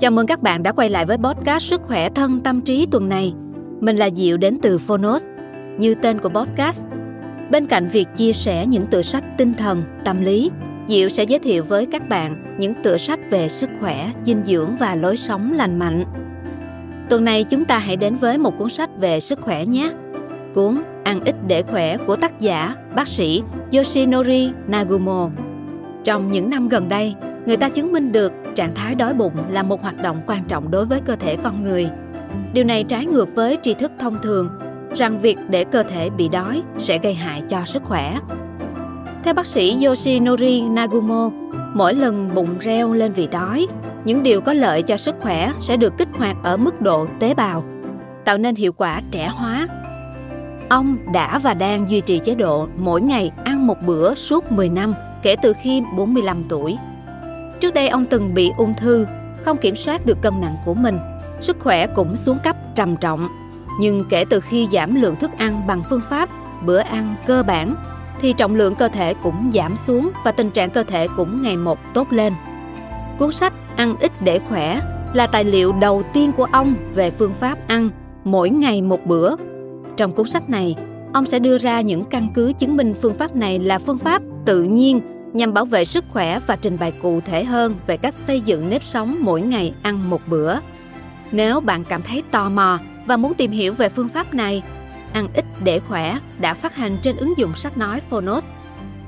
Chào mừng các bạn đã quay lại với podcast Sức khỏe thân tâm trí tuần này. Mình là Diệu đến từ Phonos, như tên của podcast. Bên cạnh việc chia sẻ những tựa sách tinh thần, tâm lý, Diệu sẽ giới thiệu với các bạn những tựa sách về sức khỏe, dinh dưỡng và lối sống lành mạnh. Tuần này chúng ta hãy đến với một cuốn sách về sức khỏe nhé. Cuốn Ăn ít để khỏe của tác giả bác sĩ Yoshinori Nagumo. Trong những năm gần đây, người ta chứng minh được trạng thái đói bụng là một hoạt động quan trọng đối với cơ thể con người. Điều này trái ngược với tri thức thông thường rằng việc để cơ thể bị đói sẽ gây hại cho sức khỏe. Theo bác sĩ Yoshinori Nagumo, mỗi lần bụng reo lên vì đói, những điều có lợi cho sức khỏe sẽ được kích hoạt ở mức độ tế bào, tạo nên hiệu quả trẻ hóa. Ông đã và đang duy trì chế độ mỗi ngày ăn một bữa suốt 10 năm kể từ khi 45 tuổi. Trước đây ông từng bị ung thư, không kiểm soát được cân nặng của mình, sức khỏe cũng xuống cấp trầm trọng. Nhưng kể từ khi giảm lượng thức ăn bằng phương pháp bữa ăn cơ bản thì trọng lượng cơ thể cũng giảm xuống và tình trạng cơ thể cũng ngày một tốt lên. Cuốn sách Ăn ít để khỏe là tài liệu đầu tiên của ông về phương pháp ăn mỗi ngày một bữa. Trong cuốn sách này, ông sẽ đưa ra những căn cứ chứng minh phương pháp này là phương pháp tự nhiên nhằm bảo vệ sức khỏe và trình bày cụ thể hơn về cách xây dựng nếp sống mỗi ngày ăn một bữa. Nếu bạn cảm thấy tò mò và muốn tìm hiểu về phương pháp này, ăn ít để khỏe đã phát hành trên ứng dụng sách nói Phonos.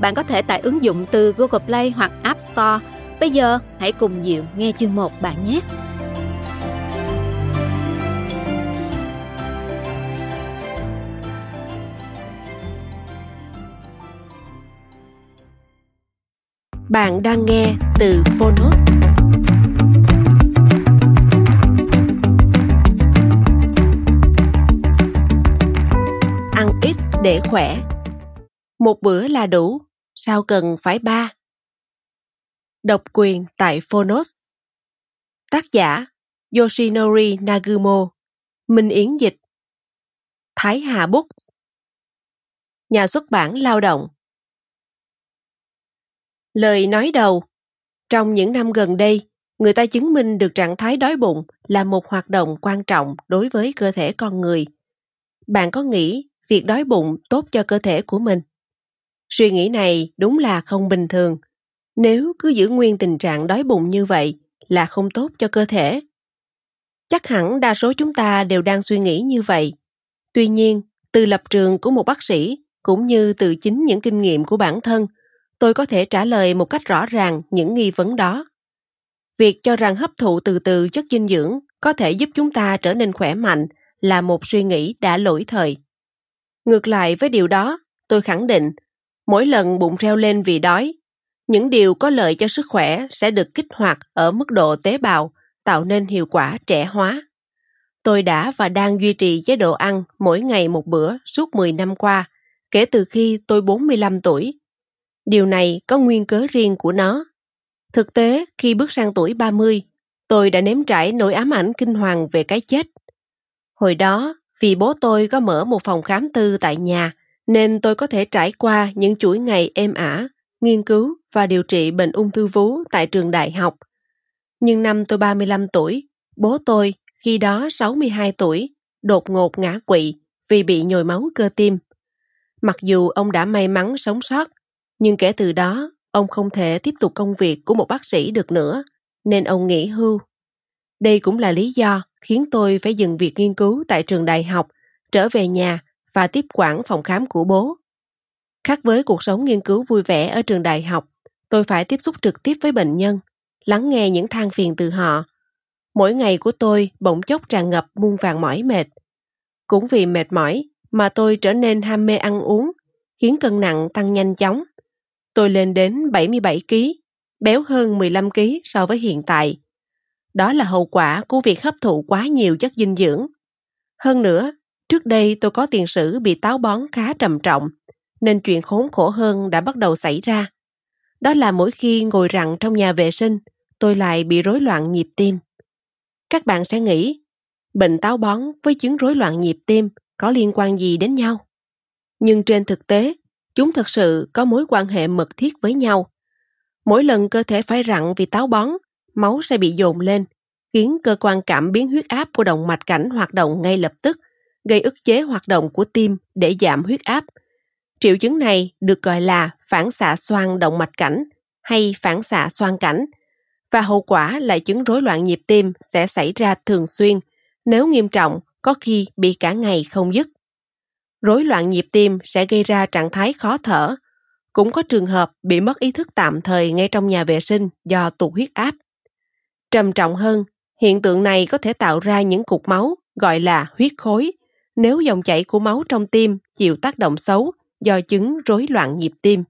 Bạn có thể tải ứng dụng từ Google Play hoặc App Store. Bây giờ hãy cùng Diệu nghe chương 1 bạn nhé. Bạn đang nghe từ Phonos. Ăn ít để khỏe. Một bữa là đủ, sao cần phải ba? Độc quyền tại Phonos. Tác giả Yoshinori Nagumo, Minh Yến Dịch, Thái Hà Books, Nhà xuất bản Lao động Lời nói đầu Trong những năm gần đây, người ta chứng minh được trạng thái đói bụng là một hoạt động quan trọng đối với cơ thể con người. Bạn có nghĩ việc đói bụng tốt cho cơ thể của mình? Suy nghĩ này đúng là không bình thường. Nếu cứ giữ nguyên tình trạng đói bụng như vậy là không tốt cho cơ thể. Chắc hẳn đa số chúng ta đều đang suy nghĩ như vậy. Tuy nhiên, từ lập trường của một bác sĩ cũng như từ chính những kinh nghiệm của bản thân – tôi có thể trả lời một cách rõ ràng những nghi vấn đó. Việc cho rằng hấp thụ từ từ chất dinh dưỡng có thể giúp chúng ta trở nên khỏe mạnh là một suy nghĩ đã lỗi thời. Ngược lại với điều đó, tôi khẳng định, mỗi lần bụng reo lên vì đói, những điều có lợi cho sức khỏe sẽ được kích hoạt ở mức độ tế bào, tạo nên hiệu quả trẻ hóa. Tôi đã và đang duy trì chế độ ăn mỗi ngày một bữa suốt 10 năm qua, kể từ khi tôi 45 tuổi Điều này có nguyên cớ riêng của nó. Thực tế, khi bước sang tuổi 30, tôi đã nếm trải nỗi ám ảnh kinh hoàng về cái chết. Hồi đó, vì bố tôi có mở một phòng khám tư tại nhà, nên tôi có thể trải qua những chuỗi ngày êm ả, nghiên cứu và điều trị bệnh ung thư vú tại trường đại học. Nhưng năm tôi 35 tuổi, bố tôi, khi đó 62 tuổi, đột ngột ngã quỵ vì bị nhồi máu cơ tim. Mặc dù ông đã may mắn sống sót nhưng kể từ đó, ông không thể tiếp tục công việc của một bác sĩ được nữa, nên ông nghỉ hưu. Đây cũng là lý do khiến tôi phải dừng việc nghiên cứu tại trường đại học, trở về nhà và tiếp quản phòng khám của bố. Khác với cuộc sống nghiên cứu vui vẻ ở trường đại học, tôi phải tiếp xúc trực tiếp với bệnh nhân, lắng nghe những than phiền từ họ. Mỗi ngày của tôi bỗng chốc tràn ngập muôn vàng mỏi mệt. Cũng vì mệt mỏi mà tôi trở nên ham mê ăn uống, khiến cân nặng tăng nhanh chóng tôi lên đến 77 kg, béo hơn 15 kg so với hiện tại. Đó là hậu quả của việc hấp thụ quá nhiều chất dinh dưỡng. Hơn nữa, trước đây tôi có tiền sử bị táo bón khá trầm trọng, nên chuyện khốn khổ hơn đã bắt đầu xảy ra. Đó là mỗi khi ngồi rặn trong nhà vệ sinh, tôi lại bị rối loạn nhịp tim. Các bạn sẽ nghĩ, bệnh táo bón với chứng rối loạn nhịp tim có liên quan gì đến nhau? Nhưng trên thực tế, chúng thực sự có mối quan hệ mật thiết với nhau. Mỗi lần cơ thể phải rặn vì táo bón, máu sẽ bị dồn lên, khiến cơ quan cảm biến huyết áp của động mạch cảnh hoạt động ngay lập tức, gây ức chế hoạt động của tim để giảm huyết áp. Triệu chứng này được gọi là phản xạ xoang động mạch cảnh hay phản xạ xoang cảnh và hậu quả là chứng rối loạn nhịp tim sẽ xảy ra thường xuyên, nếu nghiêm trọng có khi bị cả ngày không dứt. Rối loạn nhịp tim sẽ gây ra trạng thái khó thở, cũng có trường hợp bị mất ý thức tạm thời ngay trong nhà vệ sinh do tụt huyết áp. Trầm trọng hơn, hiện tượng này có thể tạo ra những cục máu gọi là huyết khối nếu dòng chảy của máu trong tim chịu tác động xấu do chứng rối loạn nhịp tim.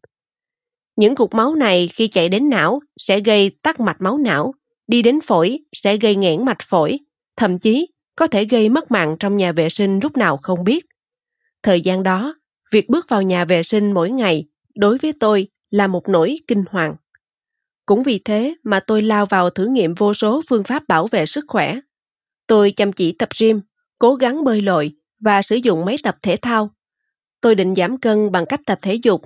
Những cục máu này khi chạy đến não sẽ gây tắc mạch máu não, đi đến phổi sẽ gây nghẽn mạch phổi, thậm chí có thể gây mất mạng trong nhà vệ sinh lúc nào không biết. Thời gian đó, việc bước vào nhà vệ sinh mỗi ngày đối với tôi là một nỗi kinh hoàng. Cũng vì thế mà tôi lao vào thử nghiệm vô số phương pháp bảo vệ sức khỏe. Tôi chăm chỉ tập gym, cố gắng bơi lội và sử dụng máy tập thể thao. Tôi định giảm cân bằng cách tập thể dục,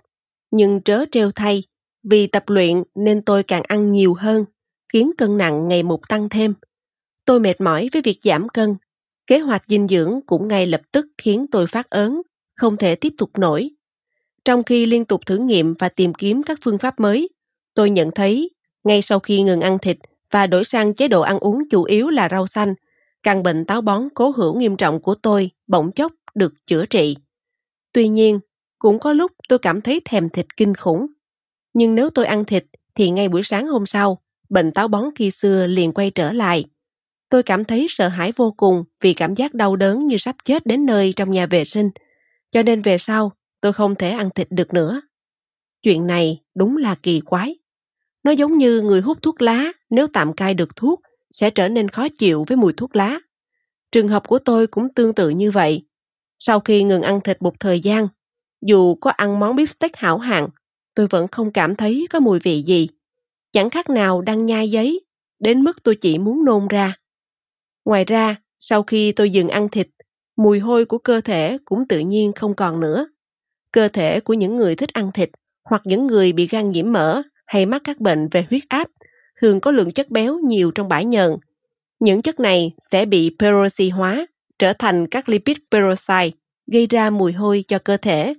nhưng trớ trêu thay, vì tập luyện nên tôi càng ăn nhiều hơn, khiến cân nặng ngày một tăng thêm. Tôi mệt mỏi với việc giảm cân. Kế hoạch dinh dưỡng cũng ngay lập tức khiến tôi phát ớn, không thể tiếp tục nổi. Trong khi liên tục thử nghiệm và tìm kiếm các phương pháp mới, tôi nhận thấy ngay sau khi ngừng ăn thịt và đổi sang chế độ ăn uống chủ yếu là rau xanh, căn bệnh táo bón cố hữu nghiêm trọng của tôi bỗng chốc được chữa trị. Tuy nhiên, cũng có lúc tôi cảm thấy thèm thịt kinh khủng. Nhưng nếu tôi ăn thịt thì ngay buổi sáng hôm sau, bệnh táo bón khi xưa liền quay trở lại. Tôi cảm thấy sợ hãi vô cùng vì cảm giác đau đớn như sắp chết đến nơi trong nhà vệ sinh. Cho nên về sau, tôi không thể ăn thịt được nữa. Chuyện này đúng là kỳ quái. Nó giống như người hút thuốc lá nếu tạm cai được thuốc sẽ trở nên khó chịu với mùi thuốc lá. Trường hợp của tôi cũng tương tự như vậy. Sau khi ngừng ăn thịt một thời gian, dù có ăn món bít tết hảo hạng, tôi vẫn không cảm thấy có mùi vị gì. Chẳng khác nào đang nhai giấy, đến mức tôi chỉ muốn nôn ra. Ngoài ra, sau khi tôi dừng ăn thịt, mùi hôi của cơ thể cũng tự nhiên không còn nữa. Cơ thể của những người thích ăn thịt hoặc những người bị gan nhiễm mỡ hay mắc các bệnh về huyết áp thường có lượng chất béo nhiều trong bã nhờn. Những chất này sẽ bị peroxy hóa, trở thành các lipid peroxide, gây ra mùi hôi cho cơ thể.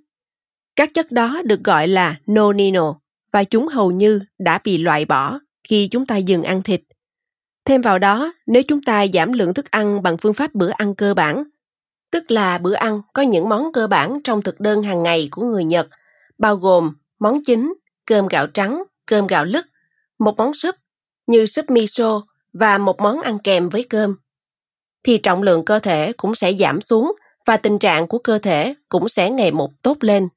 Các chất đó được gọi là nonino và chúng hầu như đã bị loại bỏ khi chúng ta dừng ăn thịt. Thêm vào đó, nếu chúng ta giảm lượng thức ăn bằng phương pháp bữa ăn cơ bản, tức là bữa ăn có những món cơ bản trong thực đơn hàng ngày của người Nhật, bao gồm món chính, cơm gạo trắng, cơm gạo lứt, một món súp như súp miso và một món ăn kèm với cơm, thì trọng lượng cơ thể cũng sẽ giảm xuống và tình trạng của cơ thể cũng sẽ ngày một tốt lên.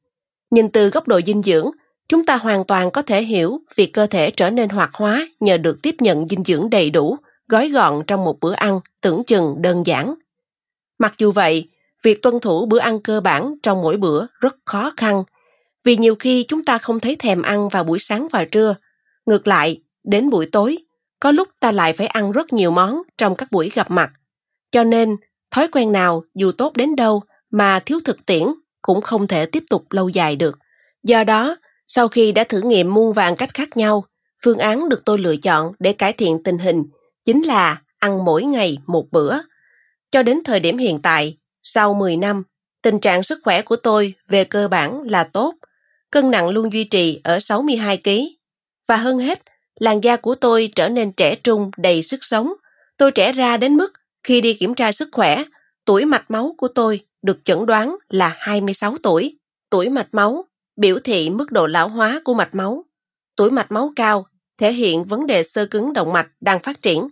Nhìn từ góc độ dinh dưỡng, chúng ta hoàn toàn có thể hiểu việc cơ thể trở nên hoạt hóa nhờ được tiếp nhận dinh dưỡng đầy đủ, gói gọn trong một bữa ăn tưởng chừng đơn giản. Mặc dù vậy, việc tuân thủ bữa ăn cơ bản trong mỗi bữa rất khó khăn, vì nhiều khi chúng ta không thấy thèm ăn vào buổi sáng và trưa. Ngược lại, đến buổi tối, có lúc ta lại phải ăn rất nhiều món trong các buổi gặp mặt. Cho nên, thói quen nào dù tốt đến đâu mà thiếu thực tiễn cũng không thể tiếp tục lâu dài được. Do đó, sau khi đã thử nghiệm muôn vàng cách khác nhau, phương án được tôi lựa chọn để cải thiện tình hình chính là ăn mỗi ngày một bữa. Cho đến thời điểm hiện tại, sau 10 năm, tình trạng sức khỏe của tôi về cơ bản là tốt. Cân nặng luôn duy trì ở 62 kg. Và hơn hết, làn da của tôi trở nên trẻ trung, đầy sức sống. Tôi trẻ ra đến mức khi đi kiểm tra sức khỏe, tuổi mạch máu của tôi được chẩn đoán là 26 tuổi. Tuổi mạch máu biểu thị mức độ lão hóa của mạch máu. Tuổi mạch máu cao thể hiện vấn đề sơ cứng động mạch đang phát triển.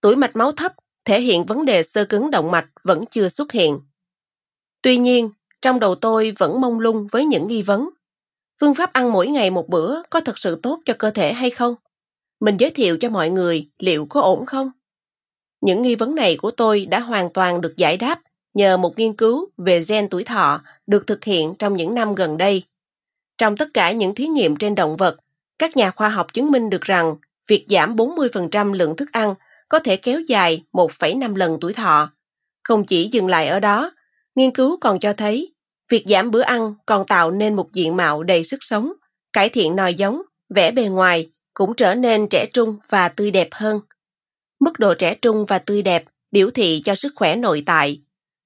Tuổi mạch máu thấp thể hiện vấn đề sơ cứng động mạch vẫn chưa xuất hiện. Tuy nhiên, trong đầu tôi vẫn mông lung với những nghi vấn. Phương pháp ăn mỗi ngày một bữa có thật sự tốt cho cơ thể hay không? Mình giới thiệu cho mọi người liệu có ổn không? Những nghi vấn này của tôi đã hoàn toàn được giải đáp nhờ một nghiên cứu về gen tuổi thọ được thực hiện trong những năm gần đây. Trong tất cả những thí nghiệm trên động vật, các nhà khoa học chứng minh được rằng việc giảm 40% lượng thức ăn có thể kéo dài 1,5 lần tuổi thọ. Không chỉ dừng lại ở đó, nghiên cứu còn cho thấy việc giảm bữa ăn còn tạo nên một diện mạo đầy sức sống, cải thiện nòi giống, vẻ bề ngoài cũng trở nên trẻ trung và tươi đẹp hơn. Mức độ trẻ trung và tươi đẹp biểu thị cho sức khỏe nội tại.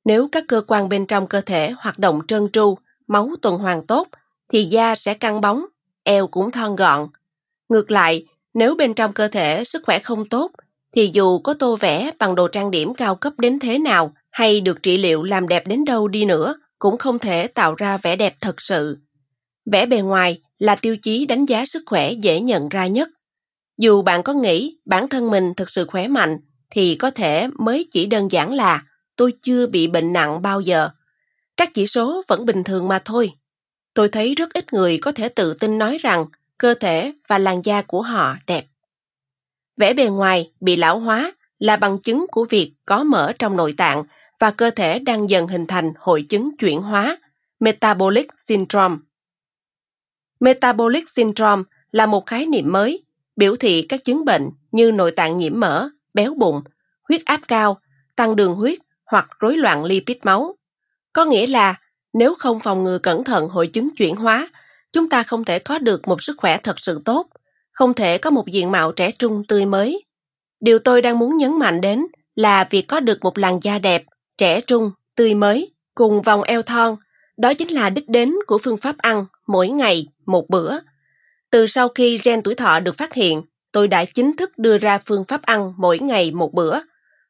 Nếu các cơ quan bên trong cơ thể hoạt động trơn tru, máu tuần hoàn tốt, thì da sẽ căng bóng, eo cũng thon gọn. Ngược lại, nếu bên trong cơ thể sức khỏe không tốt, thì dù có tô vẽ bằng đồ trang điểm cao cấp đến thế nào hay được trị liệu làm đẹp đến đâu đi nữa, cũng không thể tạo ra vẻ đẹp thật sự. Vẻ bề ngoài là tiêu chí đánh giá sức khỏe dễ nhận ra nhất. Dù bạn có nghĩ bản thân mình thực sự khỏe mạnh, thì có thể mới chỉ đơn giản là tôi chưa bị bệnh nặng bao giờ. Các chỉ số vẫn bình thường mà thôi. Tôi thấy rất ít người có thể tự tin nói rằng cơ thể và làn da của họ đẹp. Vẻ bề ngoài bị lão hóa là bằng chứng của việc có mỡ trong nội tạng và cơ thể đang dần hình thành hội chứng chuyển hóa, metabolic syndrome. Metabolic syndrome là một khái niệm mới, biểu thị các chứng bệnh như nội tạng nhiễm mỡ, béo bụng, huyết áp cao, tăng đường huyết hoặc rối loạn lipid máu. Có nghĩa là nếu không phòng ngừa cẩn thận hội chứng chuyển hóa, chúng ta không thể có được một sức khỏe thật sự tốt, không thể có một diện mạo trẻ trung tươi mới. Điều tôi đang muốn nhấn mạnh đến là việc có được một làn da đẹp, trẻ trung, tươi mới, cùng vòng eo thon, đó chính là đích đến của phương pháp ăn mỗi ngày một bữa. Từ sau khi gen tuổi thọ được phát hiện, tôi đã chính thức đưa ra phương pháp ăn mỗi ngày một bữa.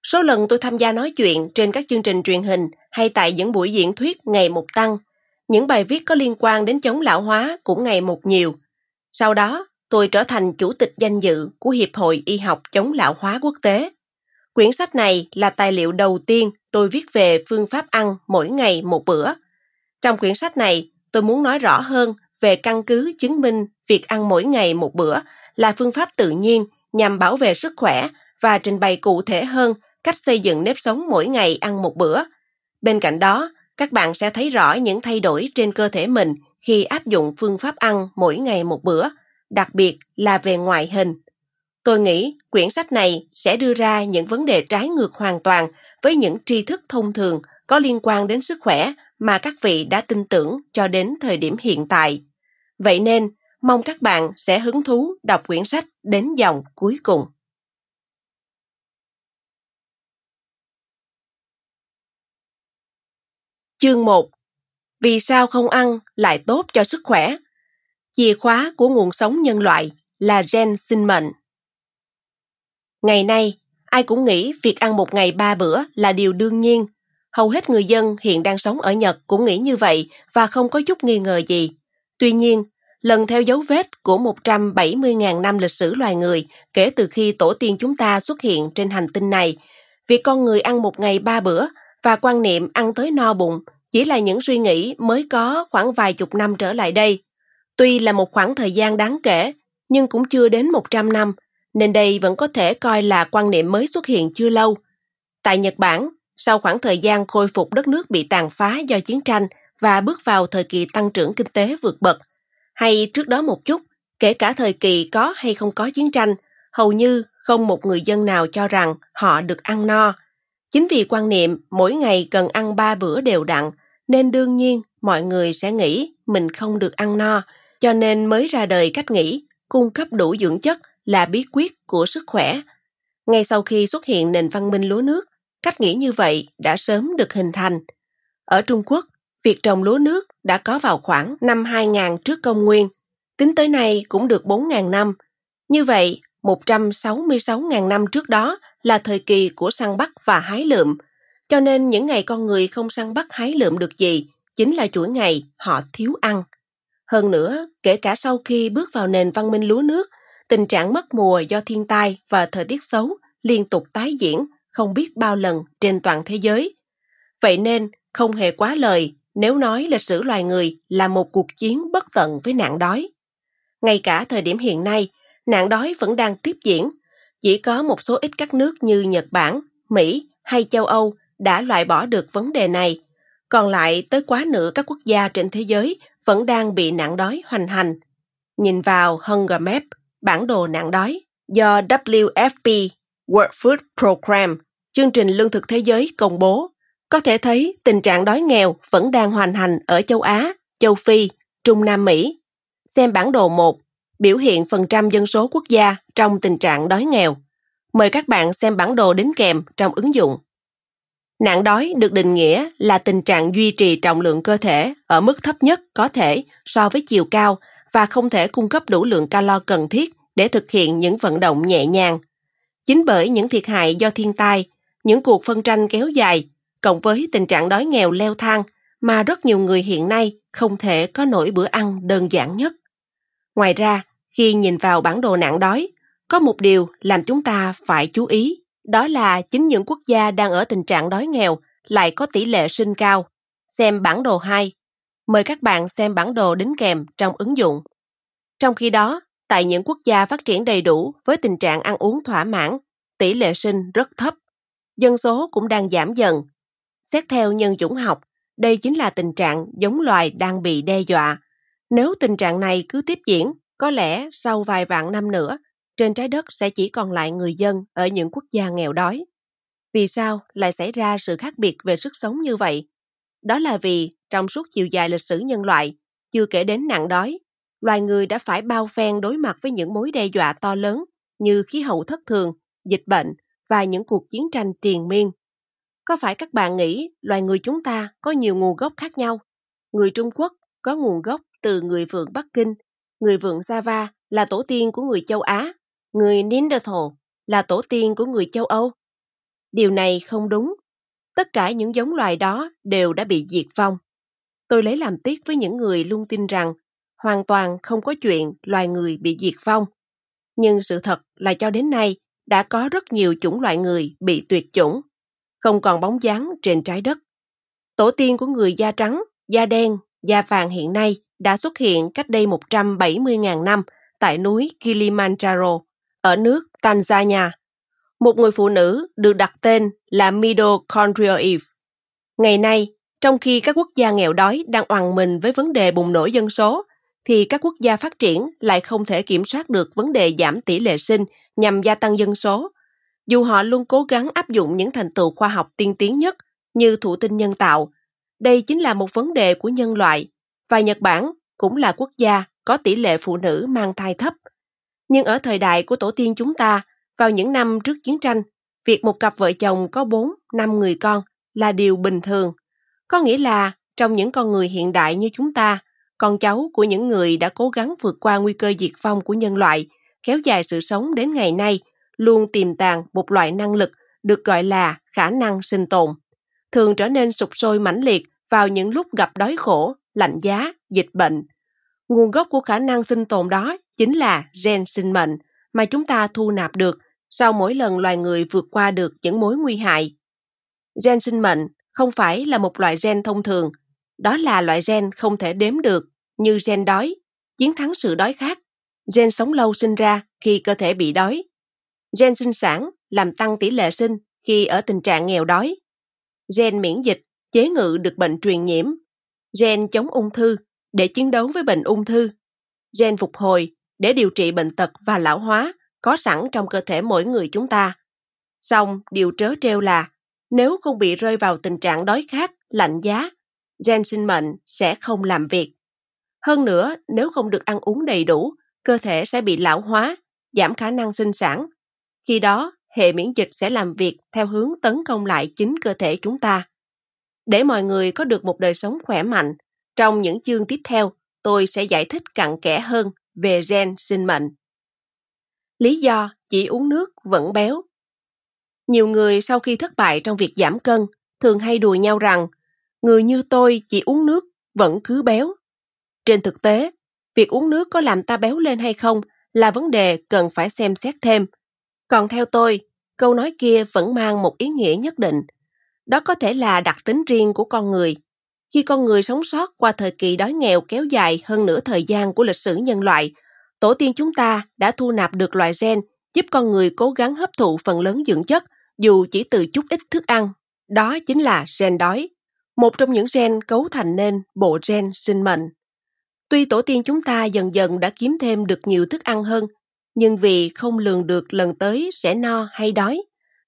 Số lần tôi tham gia nói chuyện trên các chương trình truyền hình hay tại những buổi diễn thuyết ngày một tăng. Những bài viết có liên quan đến chống lão hóa cũng ngày một nhiều. Sau đó, tôi trở thành chủ tịch danh dự của Hiệp hội Y học chống lão hóa quốc tế. Quyển sách này là tài liệu đầu tiên tôi viết về phương pháp ăn mỗi ngày một bữa. Trong quyển sách này, tôi muốn nói rõ hơn về căn cứ chứng minh việc ăn mỗi ngày một bữa là phương pháp tự nhiên nhằm bảo vệ sức khỏe và trình bày cụ thể hơn cách xây dựng nếp sống mỗi ngày ăn một bữa. Bên cạnh đó, các bạn sẽ thấy rõ những thay đổi trên cơ thể mình khi áp dụng phương pháp ăn mỗi ngày một bữa, đặc biệt là về ngoại hình. Tôi nghĩ quyển sách này sẽ đưa ra những vấn đề trái ngược hoàn toàn với những tri thức thông thường có liên quan đến sức khỏe mà các vị đã tin tưởng cho đến thời điểm hiện tại. Vậy nên, mong các bạn sẽ hứng thú đọc quyển sách đến dòng cuối cùng. Chương 1 Vì sao không ăn lại tốt cho sức khỏe? Chìa khóa của nguồn sống nhân loại là gen sinh mệnh. Ngày nay, ai cũng nghĩ việc ăn một ngày ba bữa là điều đương nhiên. Hầu hết người dân hiện đang sống ở Nhật cũng nghĩ như vậy và không có chút nghi ngờ gì. Tuy nhiên, lần theo dấu vết của 170.000 năm lịch sử loài người kể từ khi tổ tiên chúng ta xuất hiện trên hành tinh này, việc con người ăn một ngày ba bữa và quan niệm ăn tới no bụng chỉ là những suy nghĩ mới có khoảng vài chục năm trở lại đây. Tuy là một khoảng thời gian đáng kể, nhưng cũng chưa đến 100 năm, nên đây vẫn có thể coi là quan niệm mới xuất hiện chưa lâu. Tại Nhật Bản, sau khoảng thời gian khôi phục đất nước bị tàn phá do chiến tranh và bước vào thời kỳ tăng trưởng kinh tế vượt bậc, hay trước đó một chút, kể cả thời kỳ có hay không có chiến tranh, hầu như không một người dân nào cho rằng họ được ăn no. Chính vì quan niệm mỗi ngày cần ăn ba bữa đều đặn, nên đương nhiên mọi người sẽ nghĩ mình không được ăn no, cho nên mới ra đời cách nghĩ cung cấp đủ dưỡng chất là bí quyết của sức khỏe. Ngay sau khi xuất hiện nền văn minh lúa nước, cách nghĩ như vậy đã sớm được hình thành. Ở Trung Quốc, việc trồng lúa nước đã có vào khoảng năm 2000 trước công nguyên. Tính tới nay cũng được 4.000 năm. Như vậy, 166.000 năm trước đó là thời kỳ của săn bắt và hái lượm. Cho nên những ngày con người không săn bắt hái lượm được gì, chính là chuỗi ngày họ thiếu ăn. Hơn nữa, kể cả sau khi bước vào nền văn minh lúa nước, tình trạng mất mùa do thiên tai và thời tiết xấu liên tục tái diễn không biết bao lần trên toàn thế giới. Vậy nên, không hề quá lời nếu nói lịch sử loài người là một cuộc chiến bất tận với nạn đói. Ngay cả thời điểm hiện nay, nạn đói vẫn đang tiếp diễn. Chỉ có một số ít các nước như Nhật Bản, Mỹ hay châu Âu đã loại bỏ được vấn đề này. Còn lại tới quá nửa các quốc gia trên thế giới vẫn đang bị nạn đói hoành hành. Nhìn vào Hunger Map, bản đồ nạn đói do WFP World Food Program, chương trình lương thực thế giới công bố, có thể thấy tình trạng đói nghèo vẫn đang hoành hành ở châu Á, châu Phi, Trung Nam Mỹ. Xem bản đồ 1, biểu hiện phần trăm dân số quốc gia trong tình trạng đói nghèo. Mời các bạn xem bản đồ đính kèm trong ứng dụng. Nạn đói được định nghĩa là tình trạng duy trì trọng lượng cơ thể ở mức thấp nhất có thể so với chiều cao và không thể cung cấp đủ lượng calo cần thiết để thực hiện những vận động nhẹ nhàng. Chính bởi những thiệt hại do thiên tai, những cuộc phân tranh kéo dài, cộng với tình trạng đói nghèo leo thang mà rất nhiều người hiện nay không thể có nổi bữa ăn đơn giản nhất. Ngoài ra, khi nhìn vào bản đồ nạn đói, có một điều làm chúng ta phải chú ý, đó là chính những quốc gia đang ở tình trạng đói nghèo lại có tỷ lệ sinh cao. Xem bản đồ 2. Mời các bạn xem bản đồ đính kèm trong ứng dụng. Trong khi đó, tại những quốc gia phát triển đầy đủ với tình trạng ăn uống thỏa mãn, tỷ lệ sinh rất thấp. Dân số cũng đang giảm dần. Xét theo nhân chủng học, đây chính là tình trạng giống loài đang bị đe dọa. Nếu tình trạng này cứ tiếp diễn, có lẽ sau vài vạn năm nữa, trên trái đất sẽ chỉ còn lại người dân ở những quốc gia nghèo đói. Vì sao lại xảy ra sự khác biệt về sức sống như vậy? Đó là vì trong suốt chiều dài lịch sử nhân loại, chưa kể đến nạn đói, loài người đã phải bao phen đối mặt với những mối đe dọa to lớn như khí hậu thất thường, dịch bệnh và những cuộc chiến tranh triền miên. Có phải các bạn nghĩ loài người chúng ta có nhiều nguồn gốc khác nhau? Người Trung Quốc có nguồn gốc từ người vượng Bắc Kinh, người vượng Java là tổ tiên của người châu Á, người Neanderthal là tổ tiên của người châu Âu. Điều này không đúng. Tất cả những giống loài đó đều đã bị diệt vong. Tôi lấy làm tiếc với những người luôn tin rằng hoàn toàn không có chuyện loài người bị diệt vong. Nhưng sự thật là cho đến nay đã có rất nhiều chủng loại người bị tuyệt chủng, không còn bóng dáng trên trái đất. Tổ tiên của người da trắng, da đen, da vàng hiện nay đã xuất hiện cách đây 170.000 năm tại núi Kilimanjaro ở nước Tanzania. Một người phụ nữ được đặt tên là Mitochondrial Eve. Ngày nay, trong khi các quốc gia nghèo đói đang oằn mình với vấn đề bùng nổ dân số, thì các quốc gia phát triển lại không thể kiểm soát được vấn đề giảm tỷ lệ sinh nhằm gia tăng dân số. Dù họ luôn cố gắng áp dụng những thành tựu khoa học tiên tiến nhất như thụ tinh nhân tạo, đây chính là một vấn đề của nhân loại và Nhật Bản cũng là quốc gia có tỷ lệ phụ nữ mang thai thấp. Nhưng ở thời đại của tổ tiên chúng ta, vào những năm trước chiến tranh, việc một cặp vợ chồng có 4, 5 người con là điều bình thường. Có nghĩa là trong những con người hiện đại như chúng ta, con cháu của những người đã cố gắng vượt qua nguy cơ diệt vong của nhân loại, kéo dài sự sống đến ngày nay, luôn tiềm tàng một loại năng lực được gọi là khả năng sinh tồn, thường trở nên sụp sôi mãnh liệt vào những lúc gặp đói khổ, lạnh giá, dịch bệnh. Nguồn gốc của khả năng sinh tồn đó chính là gen sinh mệnh mà chúng ta thu nạp được sau mỗi lần loài người vượt qua được những mối nguy hại. Gen sinh mệnh không phải là một loại gen thông thường, đó là loại gen không thể đếm được như gen đói, chiến thắng sự đói khát, gen sống lâu sinh ra khi cơ thể bị đói, gen sinh sản làm tăng tỷ lệ sinh khi ở tình trạng nghèo đói, gen miễn dịch chế ngự được bệnh truyền nhiễm, gen chống ung thư để chiến đấu với bệnh ung thư, gen phục hồi để điều trị bệnh tật và lão hóa có sẵn trong cơ thể mỗi người chúng ta. Song điều trớ trêu là nếu không bị rơi vào tình trạng đói khát, lạnh giá, gen sinh mệnh sẽ không làm việc. Hơn nữa, nếu không được ăn uống đầy đủ, cơ thể sẽ bị lão hóa, giảm khả năng sinh sản. Khi đó, hệ miễn dịch sẽ làm việc theo hướng tấn công lại chính cơ thể chúng ta. Để mọi người có được một đời sống khỏe mạnh, trong những chương tiếp theo, tôi sẽ giải thích cặn kẽ hơn về gen sinh mệnh. Lý do chỉ uống nước vẫn béo. Nhiều người sau khi thất bại trong việc giảm cân thường hay đùa nhau rằng người như tôi chỉ uống nước vẫn cứ béo. Trên thực tế, việc uống nước có làm ta béo lên hay không là vấn đề cần phải xem xét thêm. Còn theo tôi, câu nói kia vẫn mang một ý nghĩa nhất định. Đó có thể là đặc tính riêng của con người. Khi con người sống sót qua thời kỳ đói nghèo kéo dài hơn nửa thời gian của lịch sử nhân loại, tổ tiên chúng ta đã thu nạp được loại gen giúp con người cố gắng hấp thụ phần lớn dưỡng chất dù chỉ từ chút ít thức ăn. Đó chính là gen đói, một trong những gen cấu thành nên bộ gen sinh mệnh. Tuy tổ tiên chúng ta dần dần đã kiếm thêm được nhiều thức ăn hơn, nhưng vì không lường được lần tới sẽ no hay đói,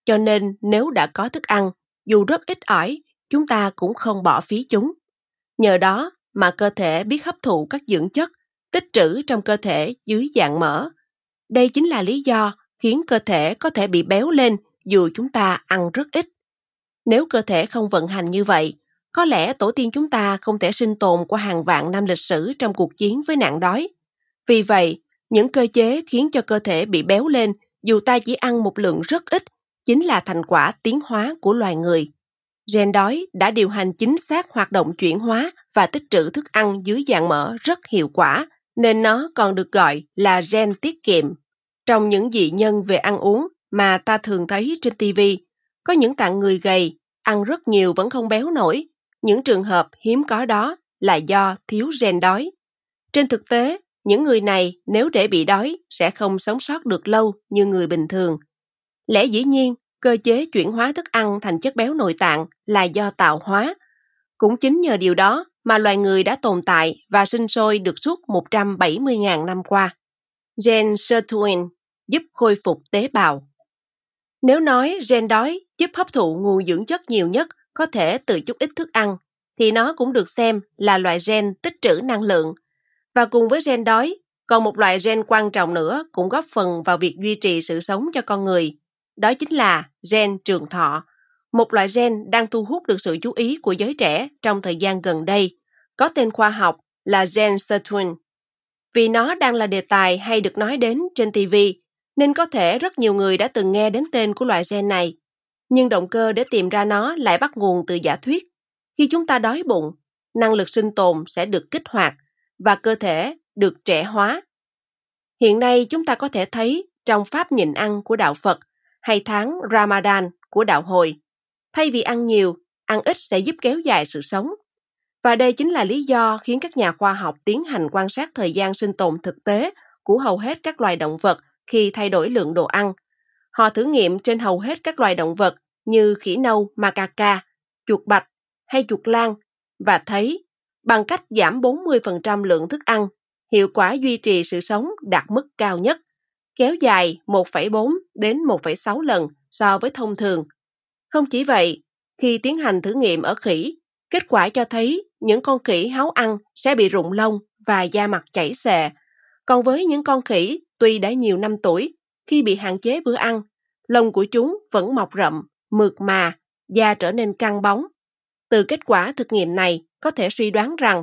cho nên nếu đã có thức ăn, dù rất ít ỏi, chúng ta cũng không bỏ phí chúng. Nhờ đó mà cơ thể biết hấp thụ các dưỡng chất tích trữ trong cơ thể dưới dạng mỡ. Đây chính là lý do khiến cơ thể có thể bị béo lên dù chúng ta ăn rất ít. Nếu cơ thể không vận hành như vậy, có lẽ tổ tiên chúng ta không thể sinh tồn qua hàng vạn năm lịch sử trong cuộc chiến với nạn đói. Vì vậy, những cơ chế khiến cho cơ thể bị béo lên dù ta chỉ ăn một lượng rất ít chính là thành quả tiến hóa của loài người. Gen đói đã điều hành chính xác hoạt động chuyển hóa và tích trữ thức ăn dưới dạng mỡ rất hiệu quả, nên nó còn được gọi là gen tiết kiệm. Trong những dị nhân về ăn uống mà ta thường thấy trên TV, có những tạng người gầy, ăn rất nhiều vẫn không béo nổi. Những trường hợp hiếm có đó là do thiếu gen đói. Trên thực tế, những người này nếu để bị đói sẽ không sống sót được lâu như người bình thường. Lẽ dĩ nhiên, cơ chế chuyển hóa thức ăn thành chất béo nội tạng là do tạo hóa. Cũng chính nhờ điều đó mà loài người đã tồn tại và sinh sôi được suốt 170.000 năm qua. Gen sirtuin giúp khôi phục tế bào. Nếu nói gen đói giúp hấp thụ nguồn dưỡng chất nhiều nhất có thể từ chút ít thức ăn, thì nó cũng được xem là loại gen tích trữ năng lượng. Và cùng với gen đói, còn một loại gen quan trọng nữa cũng góp phần vào việc duy trì sự sống cho con người. Đó chính là gen trường thọ, một loại gen đang thu hút được sự chú ý của giới trẻ trong thời gian gần đây, có tên khoa học là gen sirtuin. Vì nó đang là đề tài hay được nói đến trên TV, nên có thể rất nhiều người đã từng nghe đến tên của loại gen này. Nhưng động cơ để tìm ra nó lại bắt nguồn từ giả thuyết. Khi chúng ta đói bụng, năng lực sinh tồn sẽ được kích hoạt và cơ thể được trẻ hóa. Hiện nay chúng ta có thể thấy trong pháp nhịn ăn của đạo Phật hay tháng Ramadan của đạo hồi, thay vì ăn nhiều, ăn ít sẽ giúp kéo dài sự sống. Và đây chính là lý do khiến các nhà khoa học tiến hành quan sát thời gian sinh tồn thực tế của hầu hết các loài động vật khi thay đổi lượng đồ ăn. Họ thử nghiệm trên hầu hết các loài động vật như khỉ nâu, macaca, chuột bạch hay chuột lang và thấy bằng cách giảm 40% lượng thức ăn, hiệu quả duy trì sự sống đạt mức cao nhất, kéo dài 1,4 đến 1,6 lần so với thông thường. Không chỉ vậy, khi tiến hành thử nghiệm ở khỉ, kết quả cho thấy những con khỉ háo ăn sẽ bị rụng lông và da mặt chảy xệ. Còn với những con khỉ tuy đã nhiều năm tuổi, khi bị hạn chế bữa ăn, lông của chúng vẫn mọc rậm, mượt mà, da trở nên căng bóng. Từ kết quả thực nghiệm này, có thể suy đoán rằng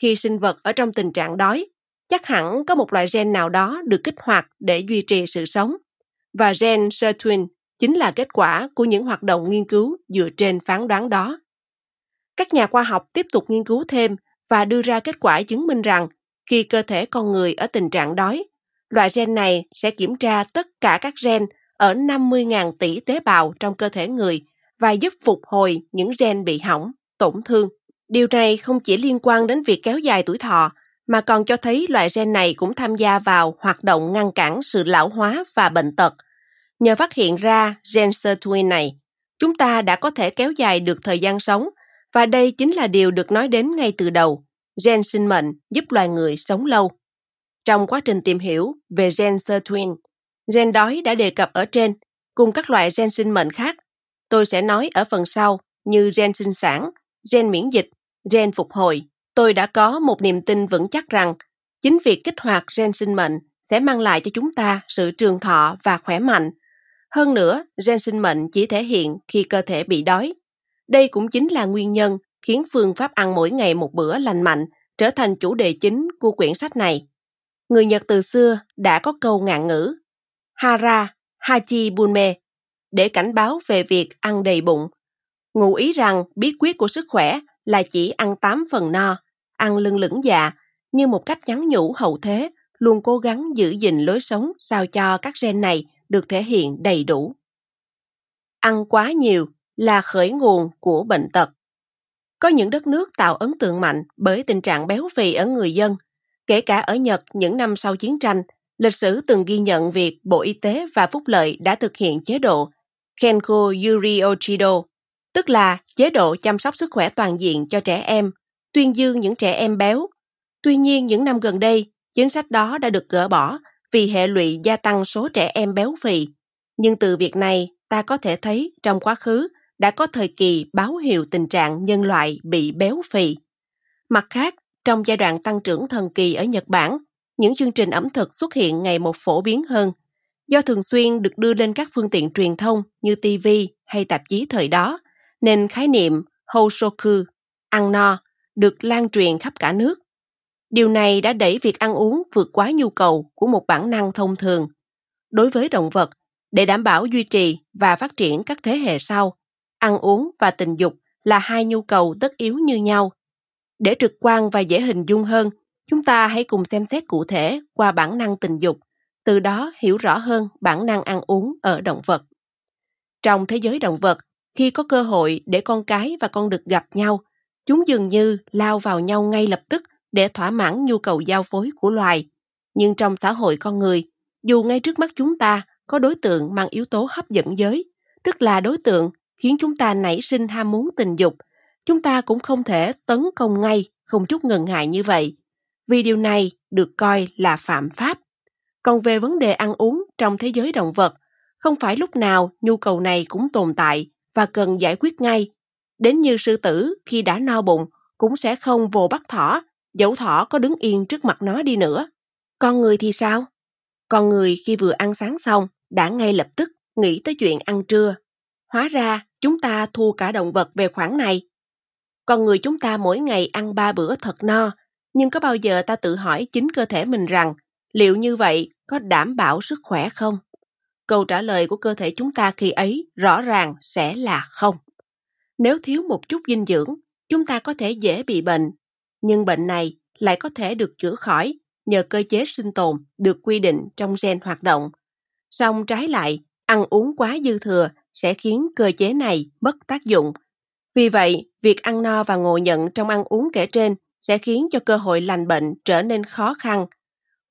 khi sinh vật ở trong tình trạng đói, chắc hẳn có một loại gen nào đó được kích hoạt để duy trì sự sống. Và gen sirtuin chính là kết quả của những hoạt động nghiên cứu dựa trên phán đoán đó. Các nhà khoa học tiếp tục nghiên cứu thêm và đưa ra kết quả chứng minh rằng khi cơ thể con người ở tình trạng đói, loại gen này sẽ kiểm tra tất cả các gen ở 50.000 tỷ tế bào trong cơ thể người và giúp phục hồi những gen bị hỏng, tổn thương. Điều này không chỉ liên quan đến việc kéo dài tuổi thọ, mà còn cho thấy loại gen này cũng tham gia vào hoạt động ngăn cản sự lão hóa và bệnh tật. Nhờ phát hiện ra gen sirtuin này, chúng ta đã có thể kéo dài được thời gian sống và đây chính là điều được nói đến ngay từ đầu. Gen sinh mệnh giúp loài người sống lâu. Trong quá trình tìm hiểu về gen sirtuin, gen đói đã đề cập ở trên, cùng các loại gen sinh mệnh khác. Tôi sẽ nói ở phần sau như gen sinh sản, gen miễn dịch, gen phục hồi. Tôi đã có một niềm tin vững chắc rằng chính việc kích hoạt gen sinh mệnh sẽ mang lại cho chúng ta sự trường thọ và khỏe mạnh. Hơn nữa, gen sinh mệnh chỉ thể hiện khi cơ thể bị đói. Đây cũng chính là nguyên nhân khiến phương pháp ăn mỗi ngày một bữa lành mạnh trở thành chủ đề chính của quyển sách này. Người Nhật từ xưa đã có câu ngạn ngữ Hara Hachi Bunme để cảnh báo về việc ăn đầy bụng. Ngụ ý rằng bí quyết của sức khỏe là chỉ ăn 8 phần no, ăn lưng lửng dạ, như một cách nhắn nhủ hậu thế, luôn cố gắng giữ gìn lối sống sao cho các gen này được thể hiện đầy đủ. Ăn quá nhiều là khởi nguồn của bệnh tật. Có những đất nước tạo ấn tượng mạnh bởi tình trạng béo phì ở người dân. Kể cả ở Nhật những năm sau chiến tranh, lịch sử từng ghi nhận việc Bộ Y tế và Phúc lợi đã thực hiện chế độ Kenko Yuri Ochido, tức là chế độ chăm sóc sức khỏe toàn diện cho trẻ em, tuyên dương những trẻ em béo. Tuy nhiên, những năm gần đây, chính sách đó đã được gỡ bỏ vì hệ lụy gia tăng số trẻ em béo phì. Nhưng từ việc này, ta có thể thấy trong quá khứ đã có thời kỳ báo hiệu tình trạng nhân loại bị béo phì. Mặt khác, trong giai đoạn tăng trưởng thần kỳ ở Nhật Bản, những chương trình ẩm thực xuất hiện ngày một phổ biến hơn. Do thường xuyên được đưa lên các phương tiện truyền thông như TV hay tạp chí thời đó, nên khái niệm Hosoku, ăn no, được lan truyền khắp cả nước. Điều này đã đẩy việc ăn uống vượt quá nhu cầu của một bản năng thông thường. Đối với động vật, để đảm bảo duy trì và phát triển các thế hệ sau, ăn uống và tình dục là hai nhu cầu tất yếu như nhau. Để trực quan và dễ hình dung hơn, chúng ta hãy cùng xem xét cụ thể qua bản năng tình dục, từ đó hiểu rõ hơn bản năng ăn uống ở động vật. Trong thế giới động vật, khi có cơ hội để con cái và con được gặp nhau, chúng dường như lao vào nhau ngay lập tức để thỏa mãn nhu cầu giao phối của loài. Nhưng trong xã hội con người, dù ngay trước mắt chúng ta có đối tượng mang yếu tố hấp dẫn giới, tức là đối tượng khiến chúng ta nảy sinh ham muốn tình dục, chúng ta cũng không thể tấn công ngay, không chút ngần ngại như vậy, vì điều này được coi là phạm pháp. Còn về vấn đề ăn uống trong thế giới động vật, không phải lúc nào nhu cầu này cũng tồn tại và cần giải quyết ngay. Đến như sư tử khi đã no bụng cũng sẽ không vồ bắt thỏ, dẫu thỏ có đứng yên trước mặt nó đi nữa. Con người thì sao? Con người khi vừa ăn sáng xong đã ngay lập tức nghĩ tới chuyện ăn trưa. Hóa ra chúng ta thua cả động vật về khoản này. Con người chúng ta mỗi ngày ăn ba bữa thật no, nhưng có bao giờ ta tự hỏi chính cơ thể mình rằng liệu như vậy có đảm bảo sức khỏe không? Câu trả lời của cơ thể chúng ta khi ấy rõ ràng sẽ là không. Nếu thiếu một chút dinh dưỡng, chúng ta có thể dễ bị bệnh, nhưng bệnh này lại có thể được chữa khỏi nhờ cơ chế sinh tồn được quy định trong gen hoạt động. Song trái lại, ăn uống quá dư thừa sẽ khiến cơ chế này mất tác dụng. Vì vậy, việc ăn no và ngộ nhận trong ăn uống kể trên sẽ khiến cho cơ hội lành bệnh trở nên khó khăn.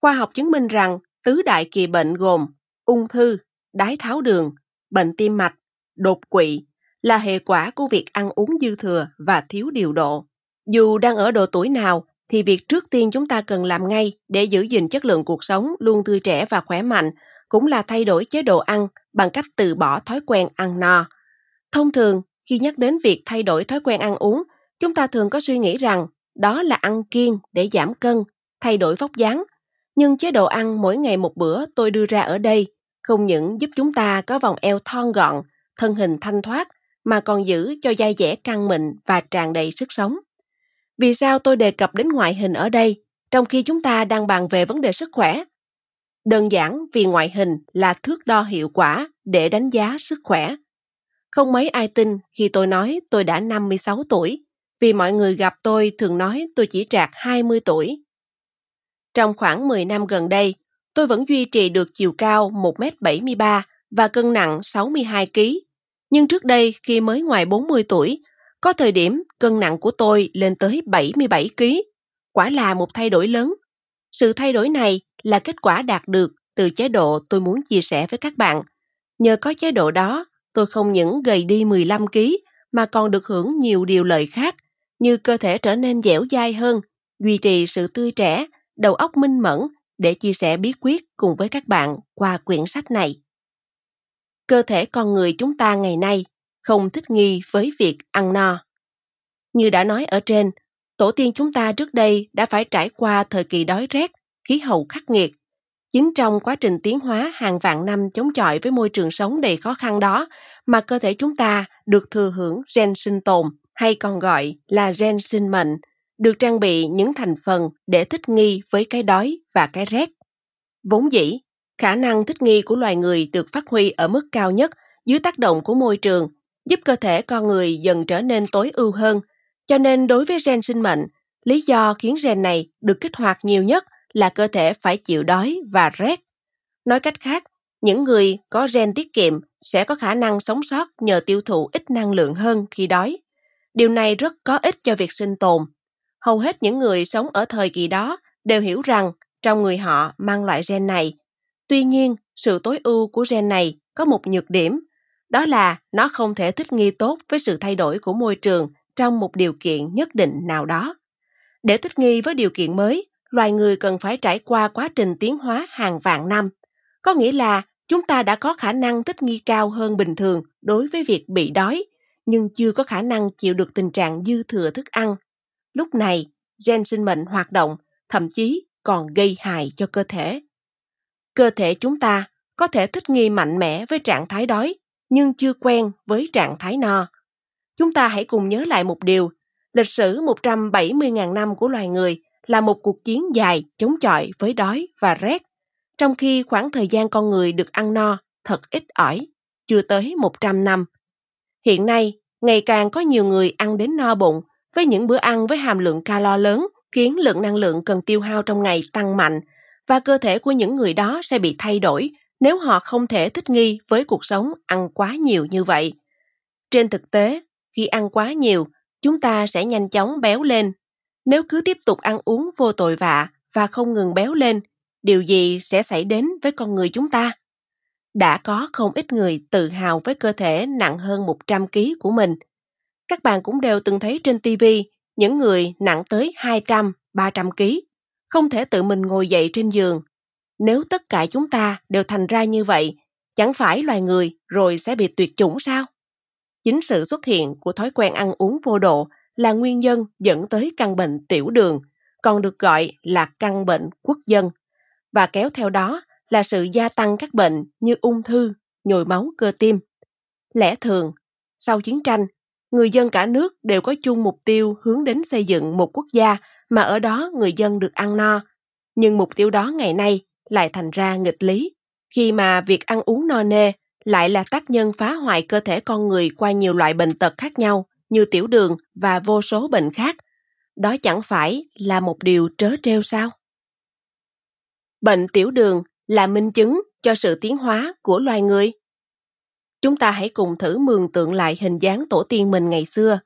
Khoa học chứng minh rằng tứ đại kỳ bệnh gồm ung thư, đái tháo đường, bệnh tim mạch, đột quỵ là hệ quả của việc ăn uống dư thừa và thiếu điều độ. Dù đang ở độ tuổi nào, thì việc trước tiên chúng ta cần làm ngay để giữ gìn chất lượng cuộc sống luôn tươi trẻ và khỏe mạnh cũng là thay đổi chế độ ăn bằng cách từ bỏ thói quen ăn no. Thông thường, khi nhắc đến việc thay đổi thói quen ăn uống, chúng ta thường có suy nghĩ rằng đó là ăn kiêng để giảm cân, thay đổi vóc dáng. Nhưng chế độ ăn mỗi ngày một bữa tôi đưa ra ở đây không những giúp chúng ta có vòng eo thon gọn, thân hình thanh thoát, mà còn giữ cho da dẻ căng mịn và tràn đầy sức sống. Vì sao tôi đề cập đến ngoại hình ở đây, trong khi chúng ta đang bàn về vấn đề sức khỏe? Đơn giản vì ngoại hình là thước đo hiệu quả để đánh giá sức khỏe. Không mấy ai tin khi tôi nói tôi đã 56 tuổi, vì mọi người gặp tôi thường nói tôi chỉ trạc 20 tuổi. Trong khoảng 10 năm gần đây, tôi vẫn duy trì được chiều cao 1m73 và cân nặng 62 kg. Nhưng trước đây khi mới ngoài 40 tuổi, có thời điểm cân nặng của tôi lên tới 77 kg. Quả là một thay đổi lớn. Sự thay đổi này là kết quả đạt được từ chế độ tôi muốn chia sẻ với các bạn. Nhờ có chế độ đó, tôi không những gầy đi 15 kg mà còn được hưởng nhiều điều lợi khác như cơ thể trở nên dẻo dai hơn, duy trì sự tươi trẻ, đầu óc minh mẫn để chia sẻ bí quyết cùng với các bạn qua quyển sách này. Cơ thể con người chúng ta ngày nay không thích nghi với việc ăn no. Như đã nói ở trên, tổ tiên chúng ta trước đây đã phải trải qua thời kỳ đói rét, khí hậu khắc nghiệt. Chính trong quá trình tiến hóa hàng vạn năm chống chọi với môi trường sống đầy khó khăn đó mà cơ thể chúng ta được thừa hưởng gen sinh tồn hay còn gọi là gen sinh mệnh, được trang bị những thành phần để thích nghi với cái đói và cái rét. Vốn dĩ, khả năng thích nghi của loài người được phát huy ở mức cao nhất dưới tác động của môi trường giúp cơ thể con người dần trở nên tối ưu hơn. Cho nên đối với gen sinh mệnh, lý do khiến gen này được kích hoạt nhiều nhất là cơ thể phải chịu đói và rét. Nói cách khác, những người có gen tiết kiệm sẽ có khả năng sống sót nhờ tiêu thụ ít năng lượng hơn khi đói. Điều này rất có ích cho việc sinh tồn. Hầu hết những người sống ở thời kỳ đó đều hiểu rằng trong người họ mang loại gen này. Tuy nhiên, sự tối ưu của gen này có một nhược điểm đó là nó không thể thích nghi tốt với sự thay đổi của môi trường trong một điều kiện nhất định nào đó. Để thích nghi với điều kiện mới, loài người cần phải trải qua quá trình tiến hóa hàng vạn năm. Có nghĩa là chúng ta đã có khả năng thích nghi cao hơn bình thường đối với việc bị đói, nhưng chưa có khả năng chịu được tình trạng dư thừa thức ăn. Lúc này, gen sinh mệnh hoạt động, thậm chí còn gây hại cho cơ thể. Cơ thể chúng ta có thể thích nghi mạnh mẽ với trạng thái đói, nhưng chưa quen với trạng thái no. Chúng ta hãy cùng nhớ lại một điều, lịch sử 170.000 năm của loài người là một cuộc chiến dài chống chọi với đói và rét, trong khi khoảng thời gian con người được ăn no thật ít ỏi, chưa tới 100 năm. Hiện nay, ngày càng có nhiều người ăn đến no bụng với những bữa ăn với hàm lượng calo lớn khiến lượng năng lượng cần tiêu hao trong ngày tăng mạnh và cơ thể của những người đó sẽ bị thay đổi nếu họ không thể thích nghi với cuộc sống ăn quá nhiều như vậy. Trên thực tế, khi ăn quá nhiều, chúng ta sẽ nhanh chóng béo lên. Nếu cứ tiếp tục ăn uống vô tội vạ và không ngừng béo lên, điều gì sẽ xảy đến với con người chúng ta? Đã có không ít người tự hào với cơ thể nặng hơn 100 kg của mình. Các bạn cũng đều từng thấy trên TV những người nặng tới 200, 300 kg, không thể tự mình ngồi dậy trên giường. Nếu tất cả chúng ta đều thành ra như vậy, chẳng phải loài người rồi sẽ bị tuyệt chủng sao? Chính sự xuất hiện của thói quen ăn uống vô độ là nguyên nhân dẫn tới căn bệnh tiểu đường, còn được gọi là căn bệnh quốc dân, và kéo theo đó là sự gia tăng các bệnh như ung thư, nhồi máu cơ tim. Lẽ thường, sau chiến tranh, người dân cả nước đều có chung mục tiêu hướng đến xây dựng một quốc gia mà ở đó người dân được ăn no. Nhưng mục tiêu đó ngày nay lại thành ra nghịch lý, khi mà việc ăn uống no nê lại là tác nhân phá hoại cơ thể con người qua nhiều loại bệnh tật khác nhau như tiểu đường và vô số bệnh khác. Đó chẳng phải là một điều trớ trêu sao? Bệnh tiểu đường là minh chứng cho sự tiến hóa của loài người. Chúng ta hãy cùng thử mường tượng lại hình dáng tổ tiên mình ngày xưa.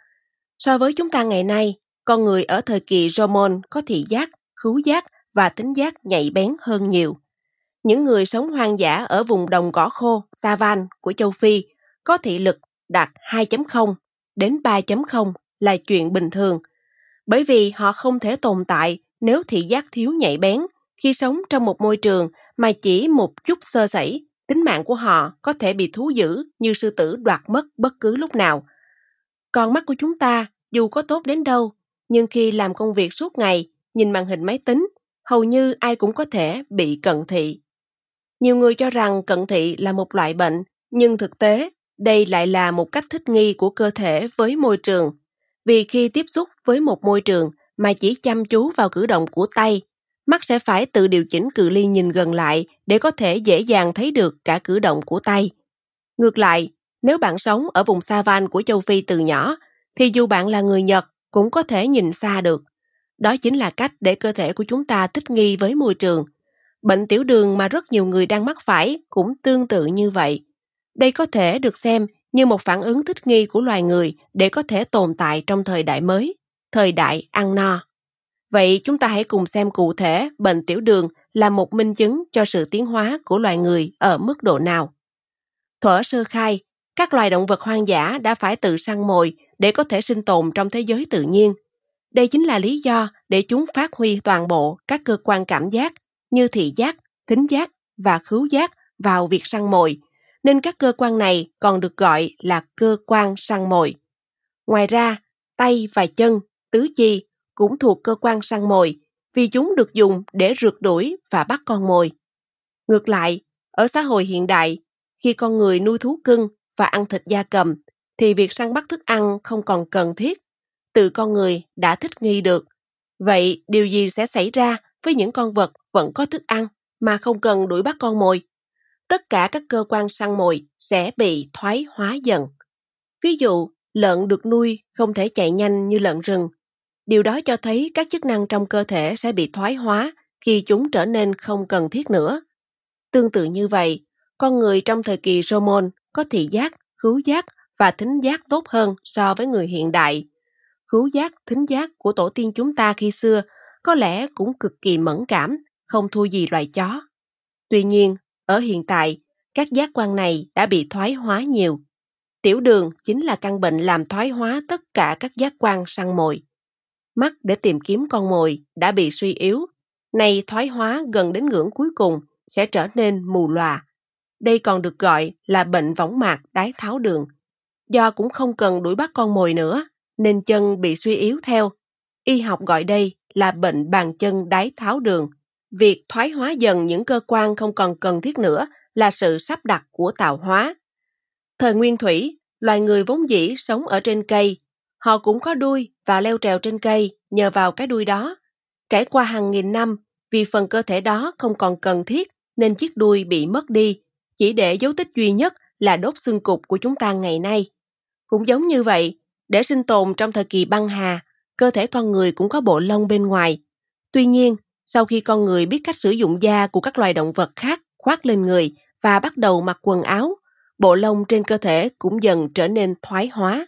So với chúng ta ngày nay, con người ở thời kỳ Roman có thị giác, khứu giác và tính giác nhạy bén hơn nhiều. Những người sống hoang dã ở vùng đồng cỏ khô, savan của châu Phi có thị lực đạt 2.0 đến 3.0 là chuyện bình thường, bởi vì họ không thể tồn tại nếu thị giác thiếu nhạy bén khi sống trong một môi trường mà chỉ một chút sơ sẩy, tính mạng của họ có thể bị thú dữ như sư tử đoạt mất bất cứ lúc nào. Con mắt của chúng ta dù có tốt đến đâu, nhưng khi làm công việc suốt ngày, nhìn màn hình máy tính, hầu như ai cũng có thể bị cận thị. Nhiều người cho rằng cận thị là một loại bệnh, nhưng thực tế, đây lại là một cách thích nghi của cơ thể với môi trường. Vì khi tiếp xúc với một môi trường mà chỉ chăm chú vào cử động của tay, mắt sẽ phải tự điều chỉnh cự ly nhìn gần lại để có thể dễ dàng thấy được cả cử động của tay. Ngược lại, nếu bạn sống ở vùng savan của châu Phi từ nhỏ, thì dù bạn là người Nhật cũng có thể nhìn xa được. Đó chính là cách để cơ thể của chúng ta thích nghi với môi trường. Bệnh tiểu đường mà rất nhiều người đang mắc phải cũng tương tự như vậy. Đây có thể được xem như một phản ứng thích nghi của loài người để có thể tồn tại trong thời đại mới, thời đại ăn no. Vậy chúng ta hãy cùng xem cụ thể bệnh tiểu đường là một minh chứng cho sự tiến hóa của loài người ở mức độ nào. Thuở sơ khai, các loài động vật hoang dã đã phải tự săn mồi để có thể sinh tồn trong thế giới tự nhiên. Đây chính là lý do để chúng phát huy toàn bộ các cơ quan cảm giác như thị giác, thính giác và khứu giác vào việc săn mồi, nên các cơ quan này còn được gọi là cơ quan săn mồi. Ngoài ra, tay và chân, tứ chi cũng thuộc cơ quan săn mồi vì chúng được dùng để rượt đuổi và bắt con mồi. Ngược lại, ở xã hội hiện đại, khi con người nuôi thú cưng và ăn thịt gia cầm, thì việc săn bắt thức ăn không còn cần thiết. Tự con người đã thích nghi được. Vậy điều gì sẽ xảy ra với những con vật vẫn có thức ăn mà không cần đuổi bắt con mồi? Tất cả các cơ quan săn mồi sẽ bị thoái hóa dần. Ví dụ, lợn được nuôi không thể chạy nhanh như lợn rừng. Điều đó cho thấy các chức năng trong cơ thể sẽ bị thoái hóa khi chúng trở nên không cần thiết nữa. Tương tự như vậy, con người trong thời kỳ Roman có thị giác, khứu giác và thính giác tốt hơn so với người hiện đại. Khứu giác, thính giác của tổ tiên chúng ta khi xưa có lẽ cũng cực kỳ mẫn cảm, không thua gì loài chó. Tuy nhiên, ở hiện tại, các giác quan này đã bị thoái hóa nhiều. Tiểu đường chính là căn bệnh làm thoái hóa tất cả các giác quan săn mồi. Mắt để tìm kiếm con mồi đã bị suy yếu, nay thoái hóa gần đến ngưỡng cuối cùng sẽ trở nên mù lòa. Đây còn được gọi là bệnh võng mạc đái tháo đường. Do cũng không cần đuổi bắt con mồi nữa, nên chân bị suy yếu theo. Y học gọi đây là bệnh bàn chân đái tháo đường. Việc thoái hóa dần những cơ quan không còn cần thiết nữa là sự sắp đặt của tạo hóa. Thời nguyên thủy, loài người vốn dĩ sống ở trên cây. Họ cũng có đuôi và leo trèo trên cây nhờ vào cái đuôi đó. Trải qua hàng nghìn năm, vì phần cơ thể đó không còn cần thiết nên chiếc đuôi bị mất đi, chỉ để dấu tích duy nhất là đốt xương cục của chúng ta ngày nay. Cũng giống như vậy, để sinh tồn trong thời kỳ băng hà, cơ thể con người cũng có bộ lông bên ngoài. Tuy nhiên, sau khi con người biết cách sử dụng da của các loài động vật khác khoác lên người và bắt đầu mặc quần áo, bộ lông trên cơ thể cũng dần trở nên thoái hóa.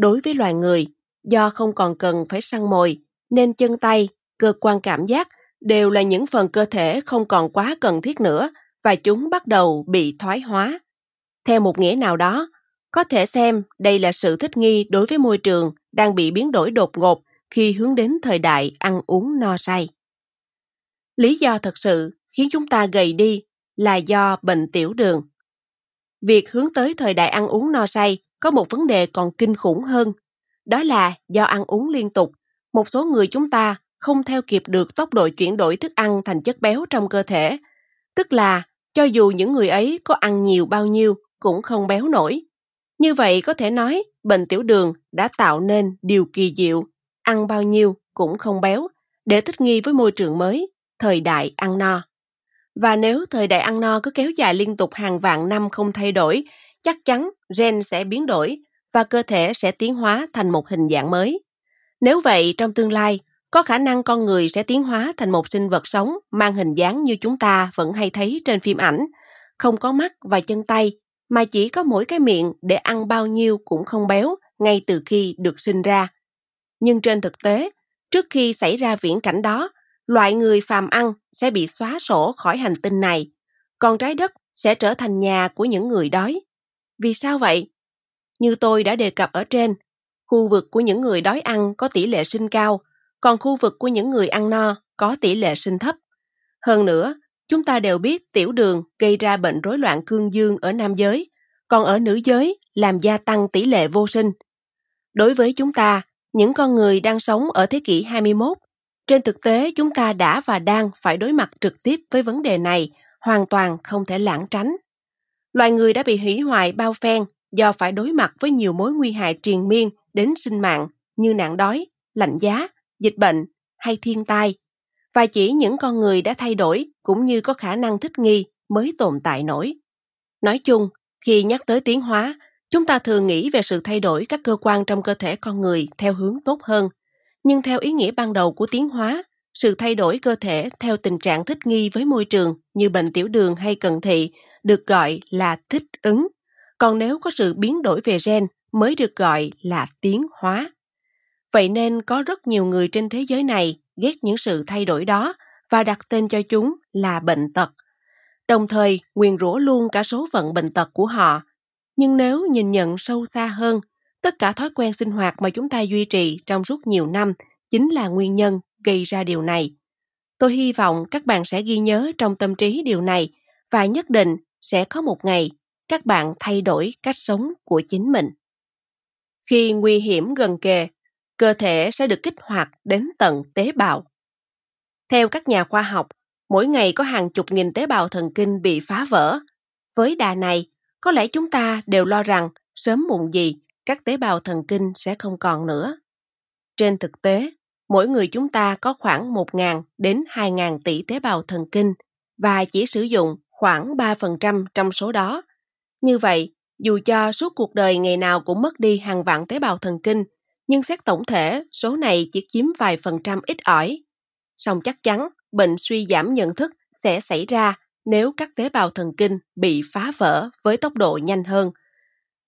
Đối với loài người, do không còn cần phải săn mồi, nên chân tay, cơ quan cảm giác đều là những phần cơ thể không còn quá cần thiết nữa và chúng bắt đầu bị thoái hóa. Theo một nghĩa nào đó, có thể xem đây là sự thích nghi đối với môi trường đang bị biến đổi đột ngột khi hướng đến thời đại ăn uống no say. Lý do thật sự khiến chúng ta gầy đi là do bệnh tiểu đường. Việc hướng tới thời đại ăn uống no say có một vấn đề còn kinh khủng hơn. Đó là do ăn uống liên tục, một số người chúng ta không theo kịp được tốc độ chuyển đổi thức ăn thành chất béo trong cơ thể. Tức là, cho dù những người ấy có ăn nhiều bao nhiêu cũng không béo nổi. Như vậy có thể nói, bệnh tiểu đường đã tạo nên điều kỳ diệu, ăn bao nhiêu cũng không béo, để thích nghi với môi trường mới, thời đại ăn no. Và nếu thời đại ăn no cứ kéo dài liên tục hàng vạn năm không thay đổi, chắc chắn gen sẽ biến đổi và cơ thể sẽ tiến hóa thành một hình dạng mới. Nếu vậy, trong tương lai, có khả năng con người sẽ tiến hóa thành một sinh vật sống mang hình dáng như chúng ta vẫn hay thấy trên phim ảnh, không có mắt và chân tay, mà chỉ có mỗi cái miệng để ăn bao nhiêu cũng không béo ngay từ khi được sinh ra. Nhưng trên thực tế, trước khi xảy ra viễn cảnh đó, loại người phàm ăn sẽ bị xóa sổ khỏi hành tinh này, còn trái đất sẽ trở thành nhà của những người đói. Vì sao vậy? Như tôi đã đề cập ở trên, khu vực của những người đói ăn có tỷ lệ sinh cao, còn khu vực của những người ăn no có tỷ lệ sinh thấp. Hơn nữa, chúng ta đều biết tiểu đường gây ra bệnh rối loạn cương dương ở nam giới, còn ở nữ giới làm gia tăng tỷ lệ vô sinh. Đối với chúng ta, những con người đang sống ở thế kỷ 21, trên thực tế chúng ta đã và đang phải đối mặt trực tiếp với vấn đề này, hoàn toàn không thể lãng tránh. Loài người đã bị hủy hoại bao phen do phải đối mặt với nhiều mối nguy hại triền miên đến sinh mạng như nạn đói, lạnh giá, dịch bệnh hay thiên tai. Và chỉ những con người đã thay đổi cũng như có khả năng thích nghi mới tồn tại nổi. Nói chung khi nhắc tới tiến hóa chúng ta thường nghĩ về sự thay đổi các cơ quan trong cơ thể con người theo hướng tốt hơn. Nhưng theo ý nghĩa ban đầu của tiến hóa sự thay đổi cơ thể theo tình trạng thích nghi với môi trường như bệnh tiểu đường hay cận thị được gọi là thích ứng còn nếu có sự biến đổi về gen mới được gọi là tiến hóa Vậy nên có rất nhiều người trên thế giới này ghét những sự thay đổi đó và đặt tên cho chúng là bệnh tật. Đồng thời, nguyền rủa luôn cả số phận bệnh tật của họ. Nhưng nếu nhìn nhận sâu xa hơn, tất cả thói quen sinh hoạt mà chúng ta duy trì trong suốt nhiều năm chính là nguyên nhân gây ra điều này. Tôi hy vọng các bạn sẽ ghi nhớ trong tâm trí điều này và nhất định sẽ có một ngày các bạn thay đổi cách sống của chính mình. Khi nguy hiểm gần kề, cơ thể sẽ được kích hoạt đến tận tế bào. Theo các nhà khoa học, mỗi ngày có hàng chục nghìn tế bào thần kinh bị phá vỡ. Với đà này, có lẽ chúng ta đều lo rằng sớm muộn gì các tế bào thần kinh sẽ không còn nữa. Trên thực tế, mỗi người chúng ta có khoảng 1.000 đến 2.000 tỷ tế bào thần kinh và chỉ sử dụng khoảng 3% trong số đó. Như vậy, dù cho suốt cuộc đời ngày nào cũng mất đi hàng vạn tế bào thần kinh nhưng xét tổng thể, số này chỉ chiếm vài phần trăm ít ỏi. Song chắc chắn, bệnh suy giảm nhận thức sẽ xảy ra nếu các tế bào thần kinh bị phá vỡ với tốc độ nhanh hơn.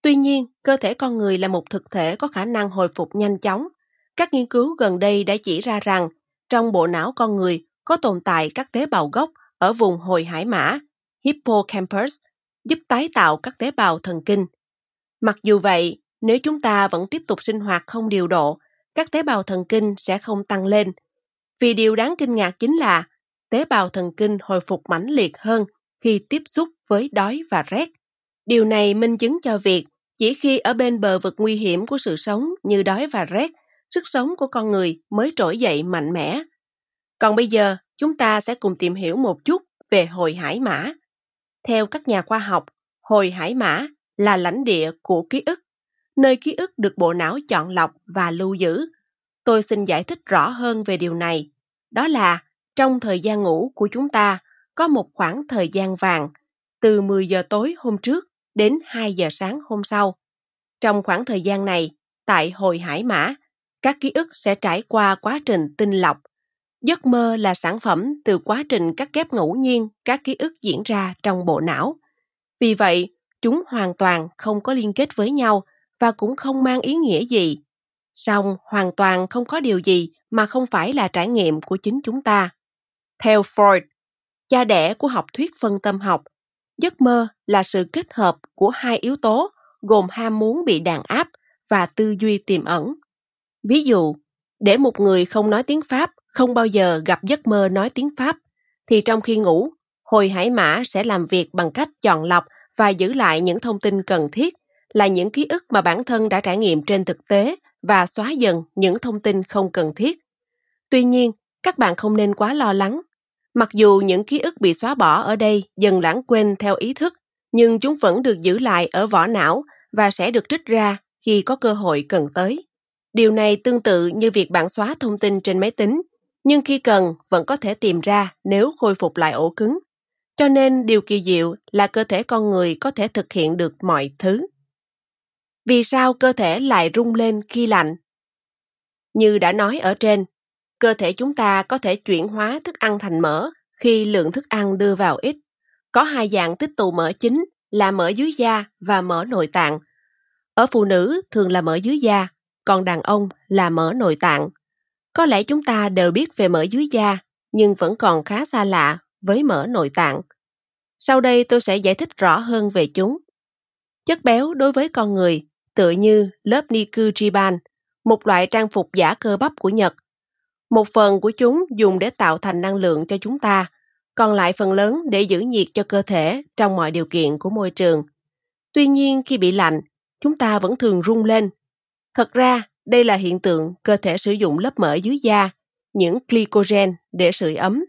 Tuy nhiên, cơ thể con người là một thực thể có khả năng hồi phục nhanh chóng. Các nghiên cứu gần đây đã chỉ ra rằng trong bộ não con người có tồn tại các tế bào gốc ở vùng hồi hải mã, hippocampus, giúp tái tạo các tế bào thần kinh. Mặc dù vậy, nếu chúng ta vẫn tiếp tục sinh hoạt không điều độ, các tế bào thần kinh sẽ không tăng lên. Vì điều đáng kinh ngạc chính là tế bào thần kinh hồi phục mãnh liệt hơn khi tiếp xúc với đói và rét. Điều này minh chứng cho việc chỉ khi ở bên bờ vực nguy hiểm của sự sống như đói và rét, sức sống của con người mới trỗi dậy mạnh mẽ. Còn bây giờ, chúng ta sẽ cùng tìm hiểu một chút về hồi hải mã theo các nhà khoa học, hồi hải mã là lãnh địa của ký ức, nơi ký ức được bộ não chọn lọc và lưu giữ. Tôi xin giải thích rõ hơn về điều này. Đó là trong thời gian ngủ của chúng ta có một khoảng thời gian vàng từ 10 giờ tối hôm trước đến 2 giờ sáng hôm sau. Trong khoảng thời gian này, tại hồi hải mã, các ký ức sẽ trải qua quá trình tinh lọc. Giấc mơ là sản phẩm từ quá trình cắt ghép ngẫu nhiên các ký ức diễn ra trong bộ não. Vì vậy, chúng hoàn toàn không có liên kết với nhau và cũng không mang ý nghĩa gì. Song hoàn toàn không có điều gì mà không phải là trải nghiệm của chính chúng ta. Theo Freud, cha đẻ của học thuyết phân tâm học, giấc mơ là sự kết hợp của hai yếu tố gồm ham muốn bị đàn áp và tư duy tiềm ẩn. Ví dụ, để một người không nói tiếng Pháp không bao giờ gặp giấc mơ nói tiếng Pháp, thì trong khi ngủ, hồi hải mã sẽ làm việc bằng cách chọn lọc và giữ lại những thông tin cần thiết là những ký ức mà bản thân đã trải nghiệm trên thực tế và xóa dần những thông tin không cần thiết. Tuy nhiên, các bạn không nên quá lo lắng. Mặc dù những ký ức bị xóa bỏ ở đây dần lãng quên theo ý thức, nhưng chúng vẫn được giữ lại ở vỏ não và sẽ được trích ra khi có cơ hội cần tới. Điều này tương tự như việc bạn xóa thông tin trên máy tính, nhưng khi cần vẫn có thể tìm ra nếu khôi phục lại ổ cứng. Cho nên điều kỳ diệu là cơ thể con người có thể thực hiện được mọi thứ. Vì sao cơ thể lại rung lên khi lạnh? Như đã nói ở trên, cơ thể chúng ta có thể chuyển hóa thức ăn thành mỡ khi lượng thức ăn đưa vào ít. Có hai dạng tích tụ mỡ chính là mỡ dưới da và mỡ nội tạng. Ở phụ nữ thường là mỡ dưới da, còn đàn ông là mỡ nội tạng. Có lẽ chúng ta đều biết về mỡ dưới da, nhưng vẫn còn khá xa lạ với mỡ nội tạng. Sau đây tôi sẽ giải thích rõ hơn về chúng. Chất béo đối với con người tựa như lớp Nikujiban, một loại trang phục giả cơ bắp của Nhật. Một phần của chúng dùng để tạo thành năng lượng cho chúng ta, còn lại phần lớn để giữ nhiệt cho cơ thể trong mọi điều kiện của môi trường. Tuy nhiên khi bị lạnh, chúng ta vẫn thường rung lên. Thật ra, đây là hiện tượng cơ thể sử dụng lớp mỡ dưới da, những glycogen để sưởi ấm.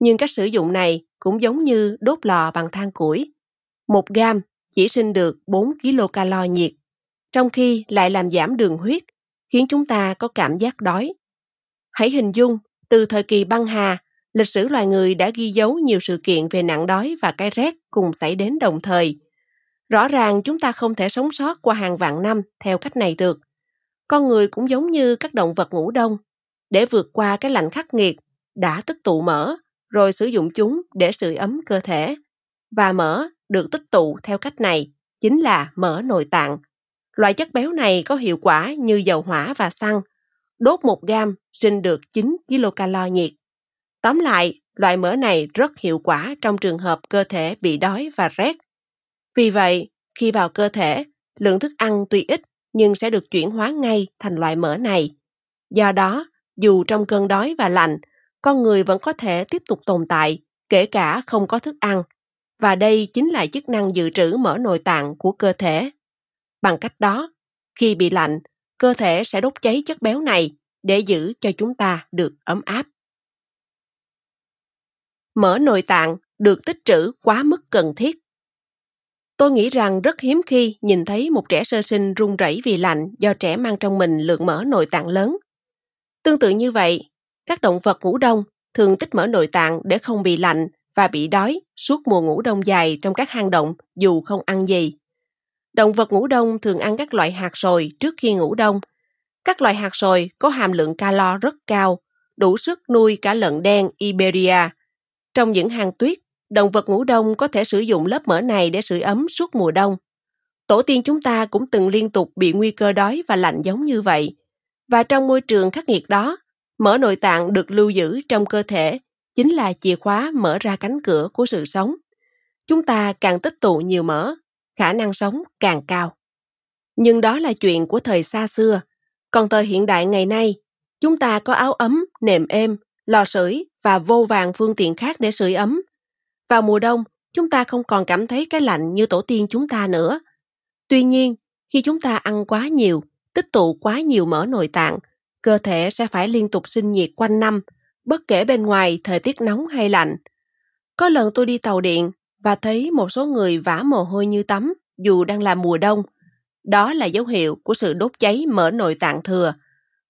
Nhưng cách sử dụng này cũng giống như đốt lò bằng than củi. Một gam chỉ sinh được 4 kcal nhiệt, trong khi lại làm giảm đường huyết, khiến chúng ta có cảm giác đói. Hãy hình dung, từ thời kỳ băng hà, lịch sử loài người đã ghi dấu nhiều sự kiện về nạn đói và cái rét cùng xảy đến đồng thời. Rõ ràng chúng ta không thể sống sót qua hàng vạn năm theo cách này được. Con người cũng giống như các động vật ngủ đông, để vượt qua cái lạnh khắc nghiệt, đã tích tụ mỡ, rồi sử dụng chúng để sưởi ấm cơ thể. Và mỡ được tích tụ theo cách này chính là mỡ nội tạng. Loại chất béo này có hiệu quả như dầu hỏa và xăng. Đốt một gam sinh được 9 kcal nhiệt. Tóm lại, loại mỡ này rất hiệu quả trong trường hợp cơ thể bị đói và rét. Vì vậy, khi vào cơ thể, lượng thức ăn tuy ít nhưng sẽ được chuyển hóa ngay thành loại mỡ này. Do đó, dù trong cơn đói và lạnh, con người vẫn có thể tiếp tục tồn tại, kể cả không có thức ăn. Và đây chính là chức năng dự trữ mỡ nội tạng của cơ thể. Bằng cách đó, khi bị lạnh, cơ thể sẽ đốt cháy chất béo này để giữ cho chúng ta được ấm áp. Mỡ nội tạng được tích trữ quá mức cần thiết. Tôi nghĩ rằng rất hiếm khi nhìn thấy một trẻ sơ sinh run rẩy vì lạnh do trẻ mang trong mình lượng mỡ nội tạng lớn. Tương tự như vậy, các động vật ngủ đông thường tích mỡ nội tạng để không bị lạnh và bị đói suốt mùa ngủ đông dài trong các hang động dù không ăn gì. Động vật ngủ đông thường ăn các loại hạt sồi trước khi ngủ đông. Các loại hạt sồi có hàm lượng calo rất cao, đủ sức nuôi cả lợn đen Iberia. Trong những hang tuyết, động vật ngủ đông có thể sử dụng lớp mỡ này để sưởi ấm suốt mùa đông. Tổ tiên chúng ta cũng từng liên tục bị nguy cơ đói và lạnh giống như vậy. Và trong môi trường khắc nghiệt đó, mỡ nội tạng được lưu giữ trong cơ thể chính là chìa khóa mở ra cánh cửa của sự sống. Chúng ta càng tích tụ nhiều mỡ, khả năng sống càng cao. Nhưng đó là chuyện của thời xa xưa. Còn thời hiện đại ngày nay, chúng ta có áo ấm, nệm êm, lò sưởi và vô vàng phương tiện khác để sưởi ấm. Vào mùa đông, chúng ta không còn cảm thấy cái lạnh như tổ tiên chúng ta nữa. Tuy nhiên, khi chúng ta ăn quá nhiều, tích tụ quá nhiều mỡ nội tạng, cơ thể sẽ phải liên tục sinh nhiệt quanh năm, bất kể bên ngoài thời tiết nóng hay lạnh. Có lần tôi đi tàu điện, và thấy một số người vã mồ hôi như tắm dù đang là mùa đông. Đó là dấu hiệu của sự đốt cháy mỡ nội tạng thừa.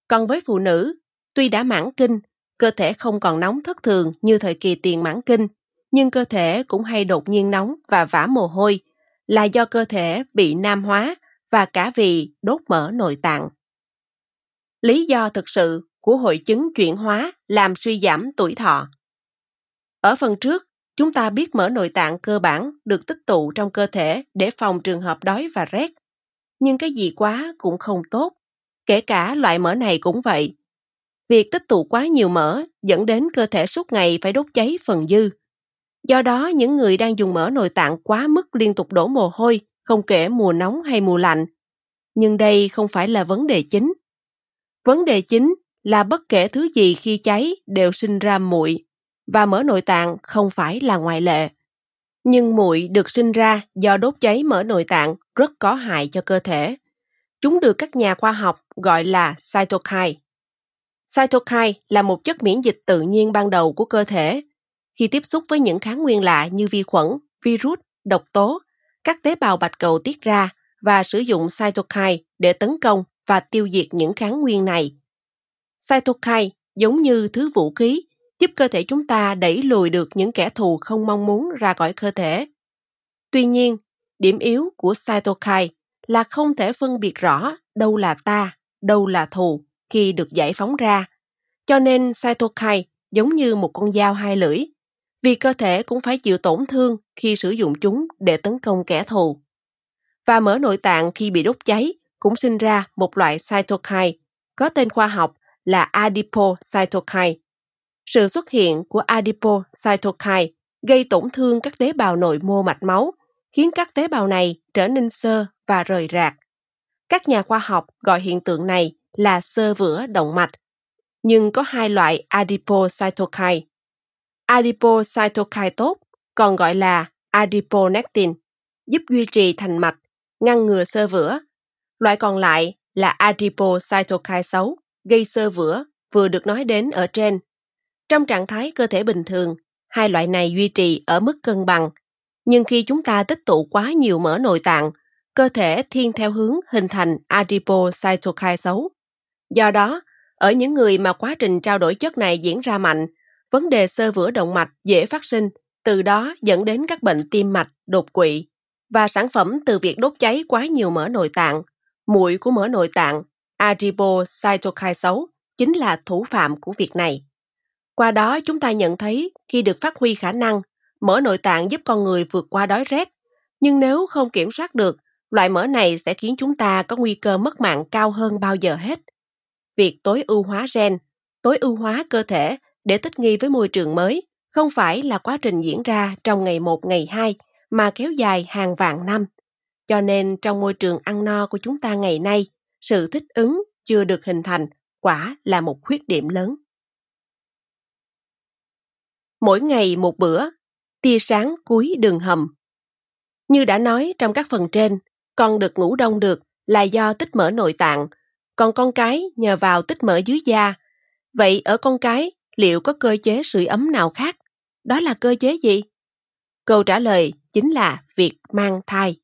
Còn với phụ nữ, tuy đã mãn kinh, cơ thể không còn nóng thất thường như thời kỳ tiền mãn kinh, nhưng cơ thể cũng hay đột nhiên nóng và vã mồ hôi, là do cơ thể bị nam hóa và cả vì đốt mỡ nội tạng. Lý do thực sự của hội chứng chuyển hóa làm suy giảm tuổi thọ. Ở phần trước, chúng ta biết mỡ nội tạng cơ bản được tích tụ trong cơ thể để phòng trường hợp đói và rét. Nhưng cái gì quá cũng không tốt, kể cả loại mỡ này cũng vậy. Việc tích tụ quá nhiều mỡ dẫn đến cơ thể suốt ngày phải đốt cháy phần dư. Do đó, những người đang dùng mỡ nội tạng quá mức liên tục đổ mồ hôi, không kể mùa nóng hay mùa lạnh. Nhưng đây không phải là vấn đề chính. Vấn đề chính là bất kể thứ gì khi cháy đều sinh ra muội và mỡ nội tạng không phải là ngoại lệ. Nhưng muội được sinh ra do đốt cháy mỡ nội tạng rất có hại cho cơ thể. Chúng được các nhà khoa học gọi là cytokine. Cytokine là một chất miễn dịch tự nhiên ban đầu của cơ thể. Khi tiếp xúc với những kháng nguyên lạ như vi khuẩn, virus, độc tố, các tế bào bạch cầu tiết ra và sử dụng cytokine để tấn công và tiêu diệt những kháng nguyên này. Cytokine giống như thứ vũ khí giúp cơ thể chúng ta đẩy lùi được những kẻ thù không mong muốn ra khỏi cơ thể. Tuy nhiên, điểm yếu của cytokine là không thể phân biệt rõ đâu là ta, đâu là thù khi được giải phóng ra. Cho nên cytokine giống như một con dao hai lưỡi, vì cơ thể cũng phải chịu tổn thương khi sử dụng chúng để tấn công kẻ thù. Và mỡ nội tạng khi bị đốt cháy cũng sinh ra một loại cytokine có tên khoa học là adipocytokine. Sự xuất hiện của adipocytokine gây tổn thương các tế bào nội mô mạch máu, khiến các tế bào này trở nên xơ và rời rạc. Các nhà khoa học gọi hiện tượng này là xơ vữa động mạch. Nhưng có hai loại adipocytokine. Adipocytokine tốt, còn gọi là adiponectin, giúp duy trì thành mạch, ngăn ngừa xơ vữa. Loại còn lại là adipocytokine xấu, gây xơ vữa, vừa được nói đến ở trên. Trong trạng thái cơ thể bình thường, hai loại này duy trì ở mức cân bằng. Nhưng khi chúng ta tích tụ quá nhiều mỡ nội tạng, cơ thể thiên theo hướng hình thành adipocytokine xấu. Do đó, ở những người mà quá trình trao đổi chất này diễn ra mạnh, vấn đề sơ vữa động mạch dễ phát sinh, từ đó dẫn đến các bệnh tim mạch, đột quỵ và sản phẩm từ việc đốt cháy quá nhiều mỡ nội tạng, muội của mỡ nội tạng, adipocytokine xấu chính là thủ phạm của việc này. Qua đó chúng ta nhận thấy khi được phát huy khả năng, mỡ nội tạng giúp con người vượt qua đói rét, nhưng nếu không kiểm soát được, loại mỡ này sẽ khiến chúng ta có nguy cơ mất mạng cao hơn bao giờ hết. Việc tối ưu hóa gen, tối ưu hóa cơ thể để thích nghi với môi trường mới không phải là quá trình diễn ra trong ngày một ngày hai mà kéo dài hàng vạn năm. Cho nên trong môi trường ăn no của chúng ta ngày nay, sự thích ứng chưa được hình thành quả là một khuyết điểm lớn. Mỗi ngày một bữa, tia sáng cuối đường hầm. Như đã nói trong các phần trên, con được ngủ đông được là do tích mỡ nội tạng, còn con cái nhờ vào tích mỡ dưới da. Vậy ở con cái, liệu có cơ chế sưởi ấm nào khác? Đó là cơ chế gì? Câu trả lời chính là việc mang thai.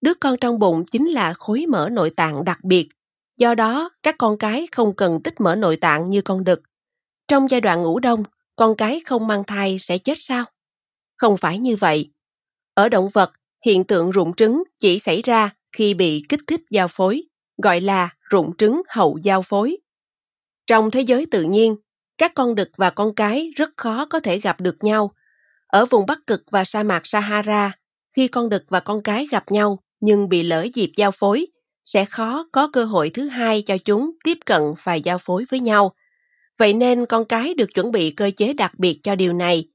Đứa con trong bụng chính là khối mỡ nội tạng đặc biệt. Do đó, các con cái không cần tích mỡ nội tạng như con đực. Trong giai đoạn ngủ đông, con cái không mang thai sẽ chết sao? Không phải như vậy. Ở động vật, hiện tượng rụng trứng chỉ xảy ra khi bị kích thích giao phối, gọi là rụng trứng hậu giao phối. Trong thế giới tự nhiên, các con đực và con cái rất khó có thể gặp được nhau. Ở vùng Bắc Cực và sa mạc Sahara, khi con đực và con cái gặp nhau nhưng bị lỡ dịp giao phối, sẽ khó có cơ hội thứ hai cho chúng tiếp cận và giao phối với nhau. Vậy nên con cái được chuẩn bị cơ chế đặc biệt cho điều này.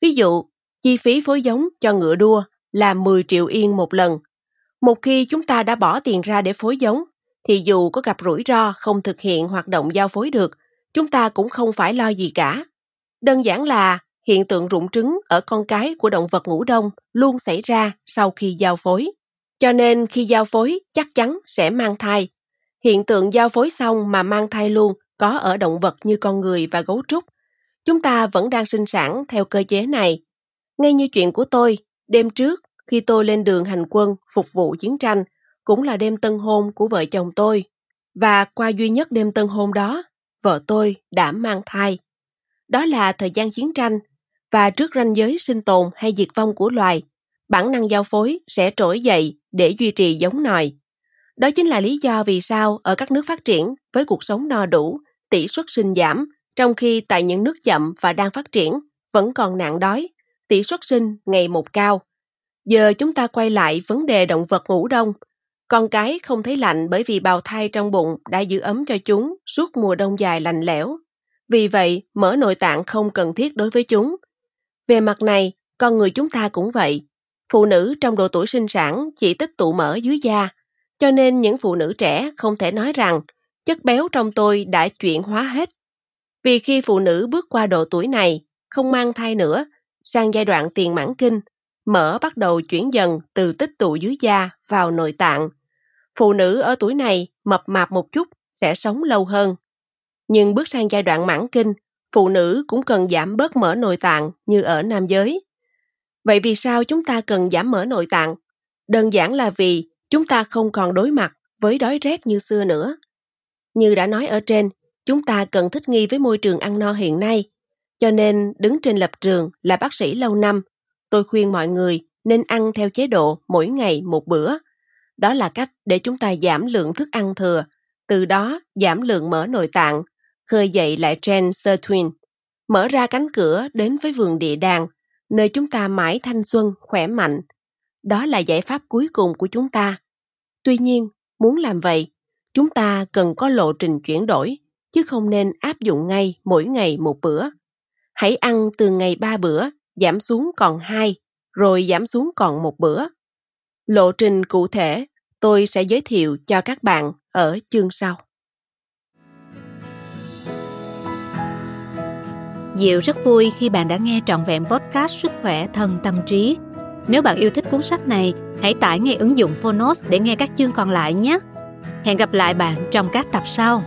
Ví dụ, chi phí phối giống cho ngựa đua là 10 triệu yên một lần. Một khi chúng ta đã bỏ tiền ra để phối giống, thì dù có gặp rủi ro không thực hiện hoạt động giao phối được, chúng ta cũng không phải lo gì cả. Đơn giản là hiện tượng rụng trứng ở con cái của động vật ngủ đông luôn xảy ra sau khi giao phối. Cho nên khi giao phối chắc chắn sẽ mang thai. Hiện tượng giao phối xong mà mang thai luôn có ở động vật như con người và gấu trúc. Chúng ta vẫn đang sinh sản theo cơ chế này. Ngay như chuyện của tôi, Đêm trước, khi tôi lên đường hành quân phục vụ chiến tranh, cũng là đêm tân hôn của vợ chồng tôi. Và qua duy nhất đêm tân hôn đó, vợ tôi đã mang thai. Đó là thời gian chiến tranh, và trước ranh giới sinh tồn hay diệt vong của loài, bản năng giao phối sẽ trỗi dậy để duy trì giống nòi. Đó chính là lý do vì sao ở các nước phát triển với cuộc sống no đủ, tỷ suất sinh giảm, trong khi tại những nước chậm và đang phát triển vẫn còn nạn đói, tỷ suất sinh ngày một cao. Giờ chúng ta quay lại vấn đề động vật ngủ đông. Con cái không thấy lạnh bởi vì bào thai trong bụng đã giữ ấm cho chúng suốt mùa đông dài lạnh lẽo. Vì vậy, mỡ nội tạng không cần thiết đối với chúng. Về mặt này, con người chúng ta cũng vậy. Phụ nữ trong độ tuổi sinh sản chỉ tích tụ mỡ dưới da, cho nên những phụ nữ trẻ không thể nói rằng chất béo trong tôi đã chuyển hóa hết. Vì khi phụ nữ bước qua độ tuổi này, không mang thai nữa, sang giai đoạn tiền mãn kinh, mỡ bắt đầu chuyển dần từ tích tụ dưới da vào nội tạng. Phụ nữ ở tuổi này mập mạp một chút sẽ sống lâu hơn. Nhưng bước sang giai đoạn mãn kinh, phụ nữ cũng cần giảm bớt mỡ nội tạng như ở nam giới. Vậy vì sao chúng ta cần giảm mỡ nội tạng? Đơn giản là vì chúng ta không còn đối mặt với đói rét như xưa nữa. Như đã nói ở trên, chúng ta cần thích nghi với môi trường ăn no hiện nay. Cho nên đứng trên lập trường là bác sĩ lâu năm, tôi khuyên mọi người nên ăn theo chế độ mỗi ngày một bữa. Đó là cách để chúng ta giảm lượng thức ăn thừa, từ đó giảm lượng mỡ nội tạng, khơi dậy lại gen sirtuin, mở ra cánh cửa đến với vườn địa đàng, nơi chúng ta mãi thanh xuân, khỏe mạnh. Đó là giải pháp cuối cùng của chúng ta. Tuy nhiên, muốn làm vậy, chúng ta cần có lộ trình chuyển đổi, chứ không nên áp dụng ngay mỗi ngày một bữa. Hãy ăn từ ngày ba bữa, giảm xuống còn hai, rồi giảm xuống còn một bữa. Lộ trình cụ thể tôi sẽ giới thiệu cho các bạn ở chương sau. Diệu rất vui khi bạn đã nghe trọn vẹn podcast Sức khỏe thân tâm trí. Nếu bạn yêu thích cuốn sách này, hãy tải ngay ứng dụng Phonos để nghe các chương còn lại nhé. Hẹn gặp lại bạn trong các tập sau.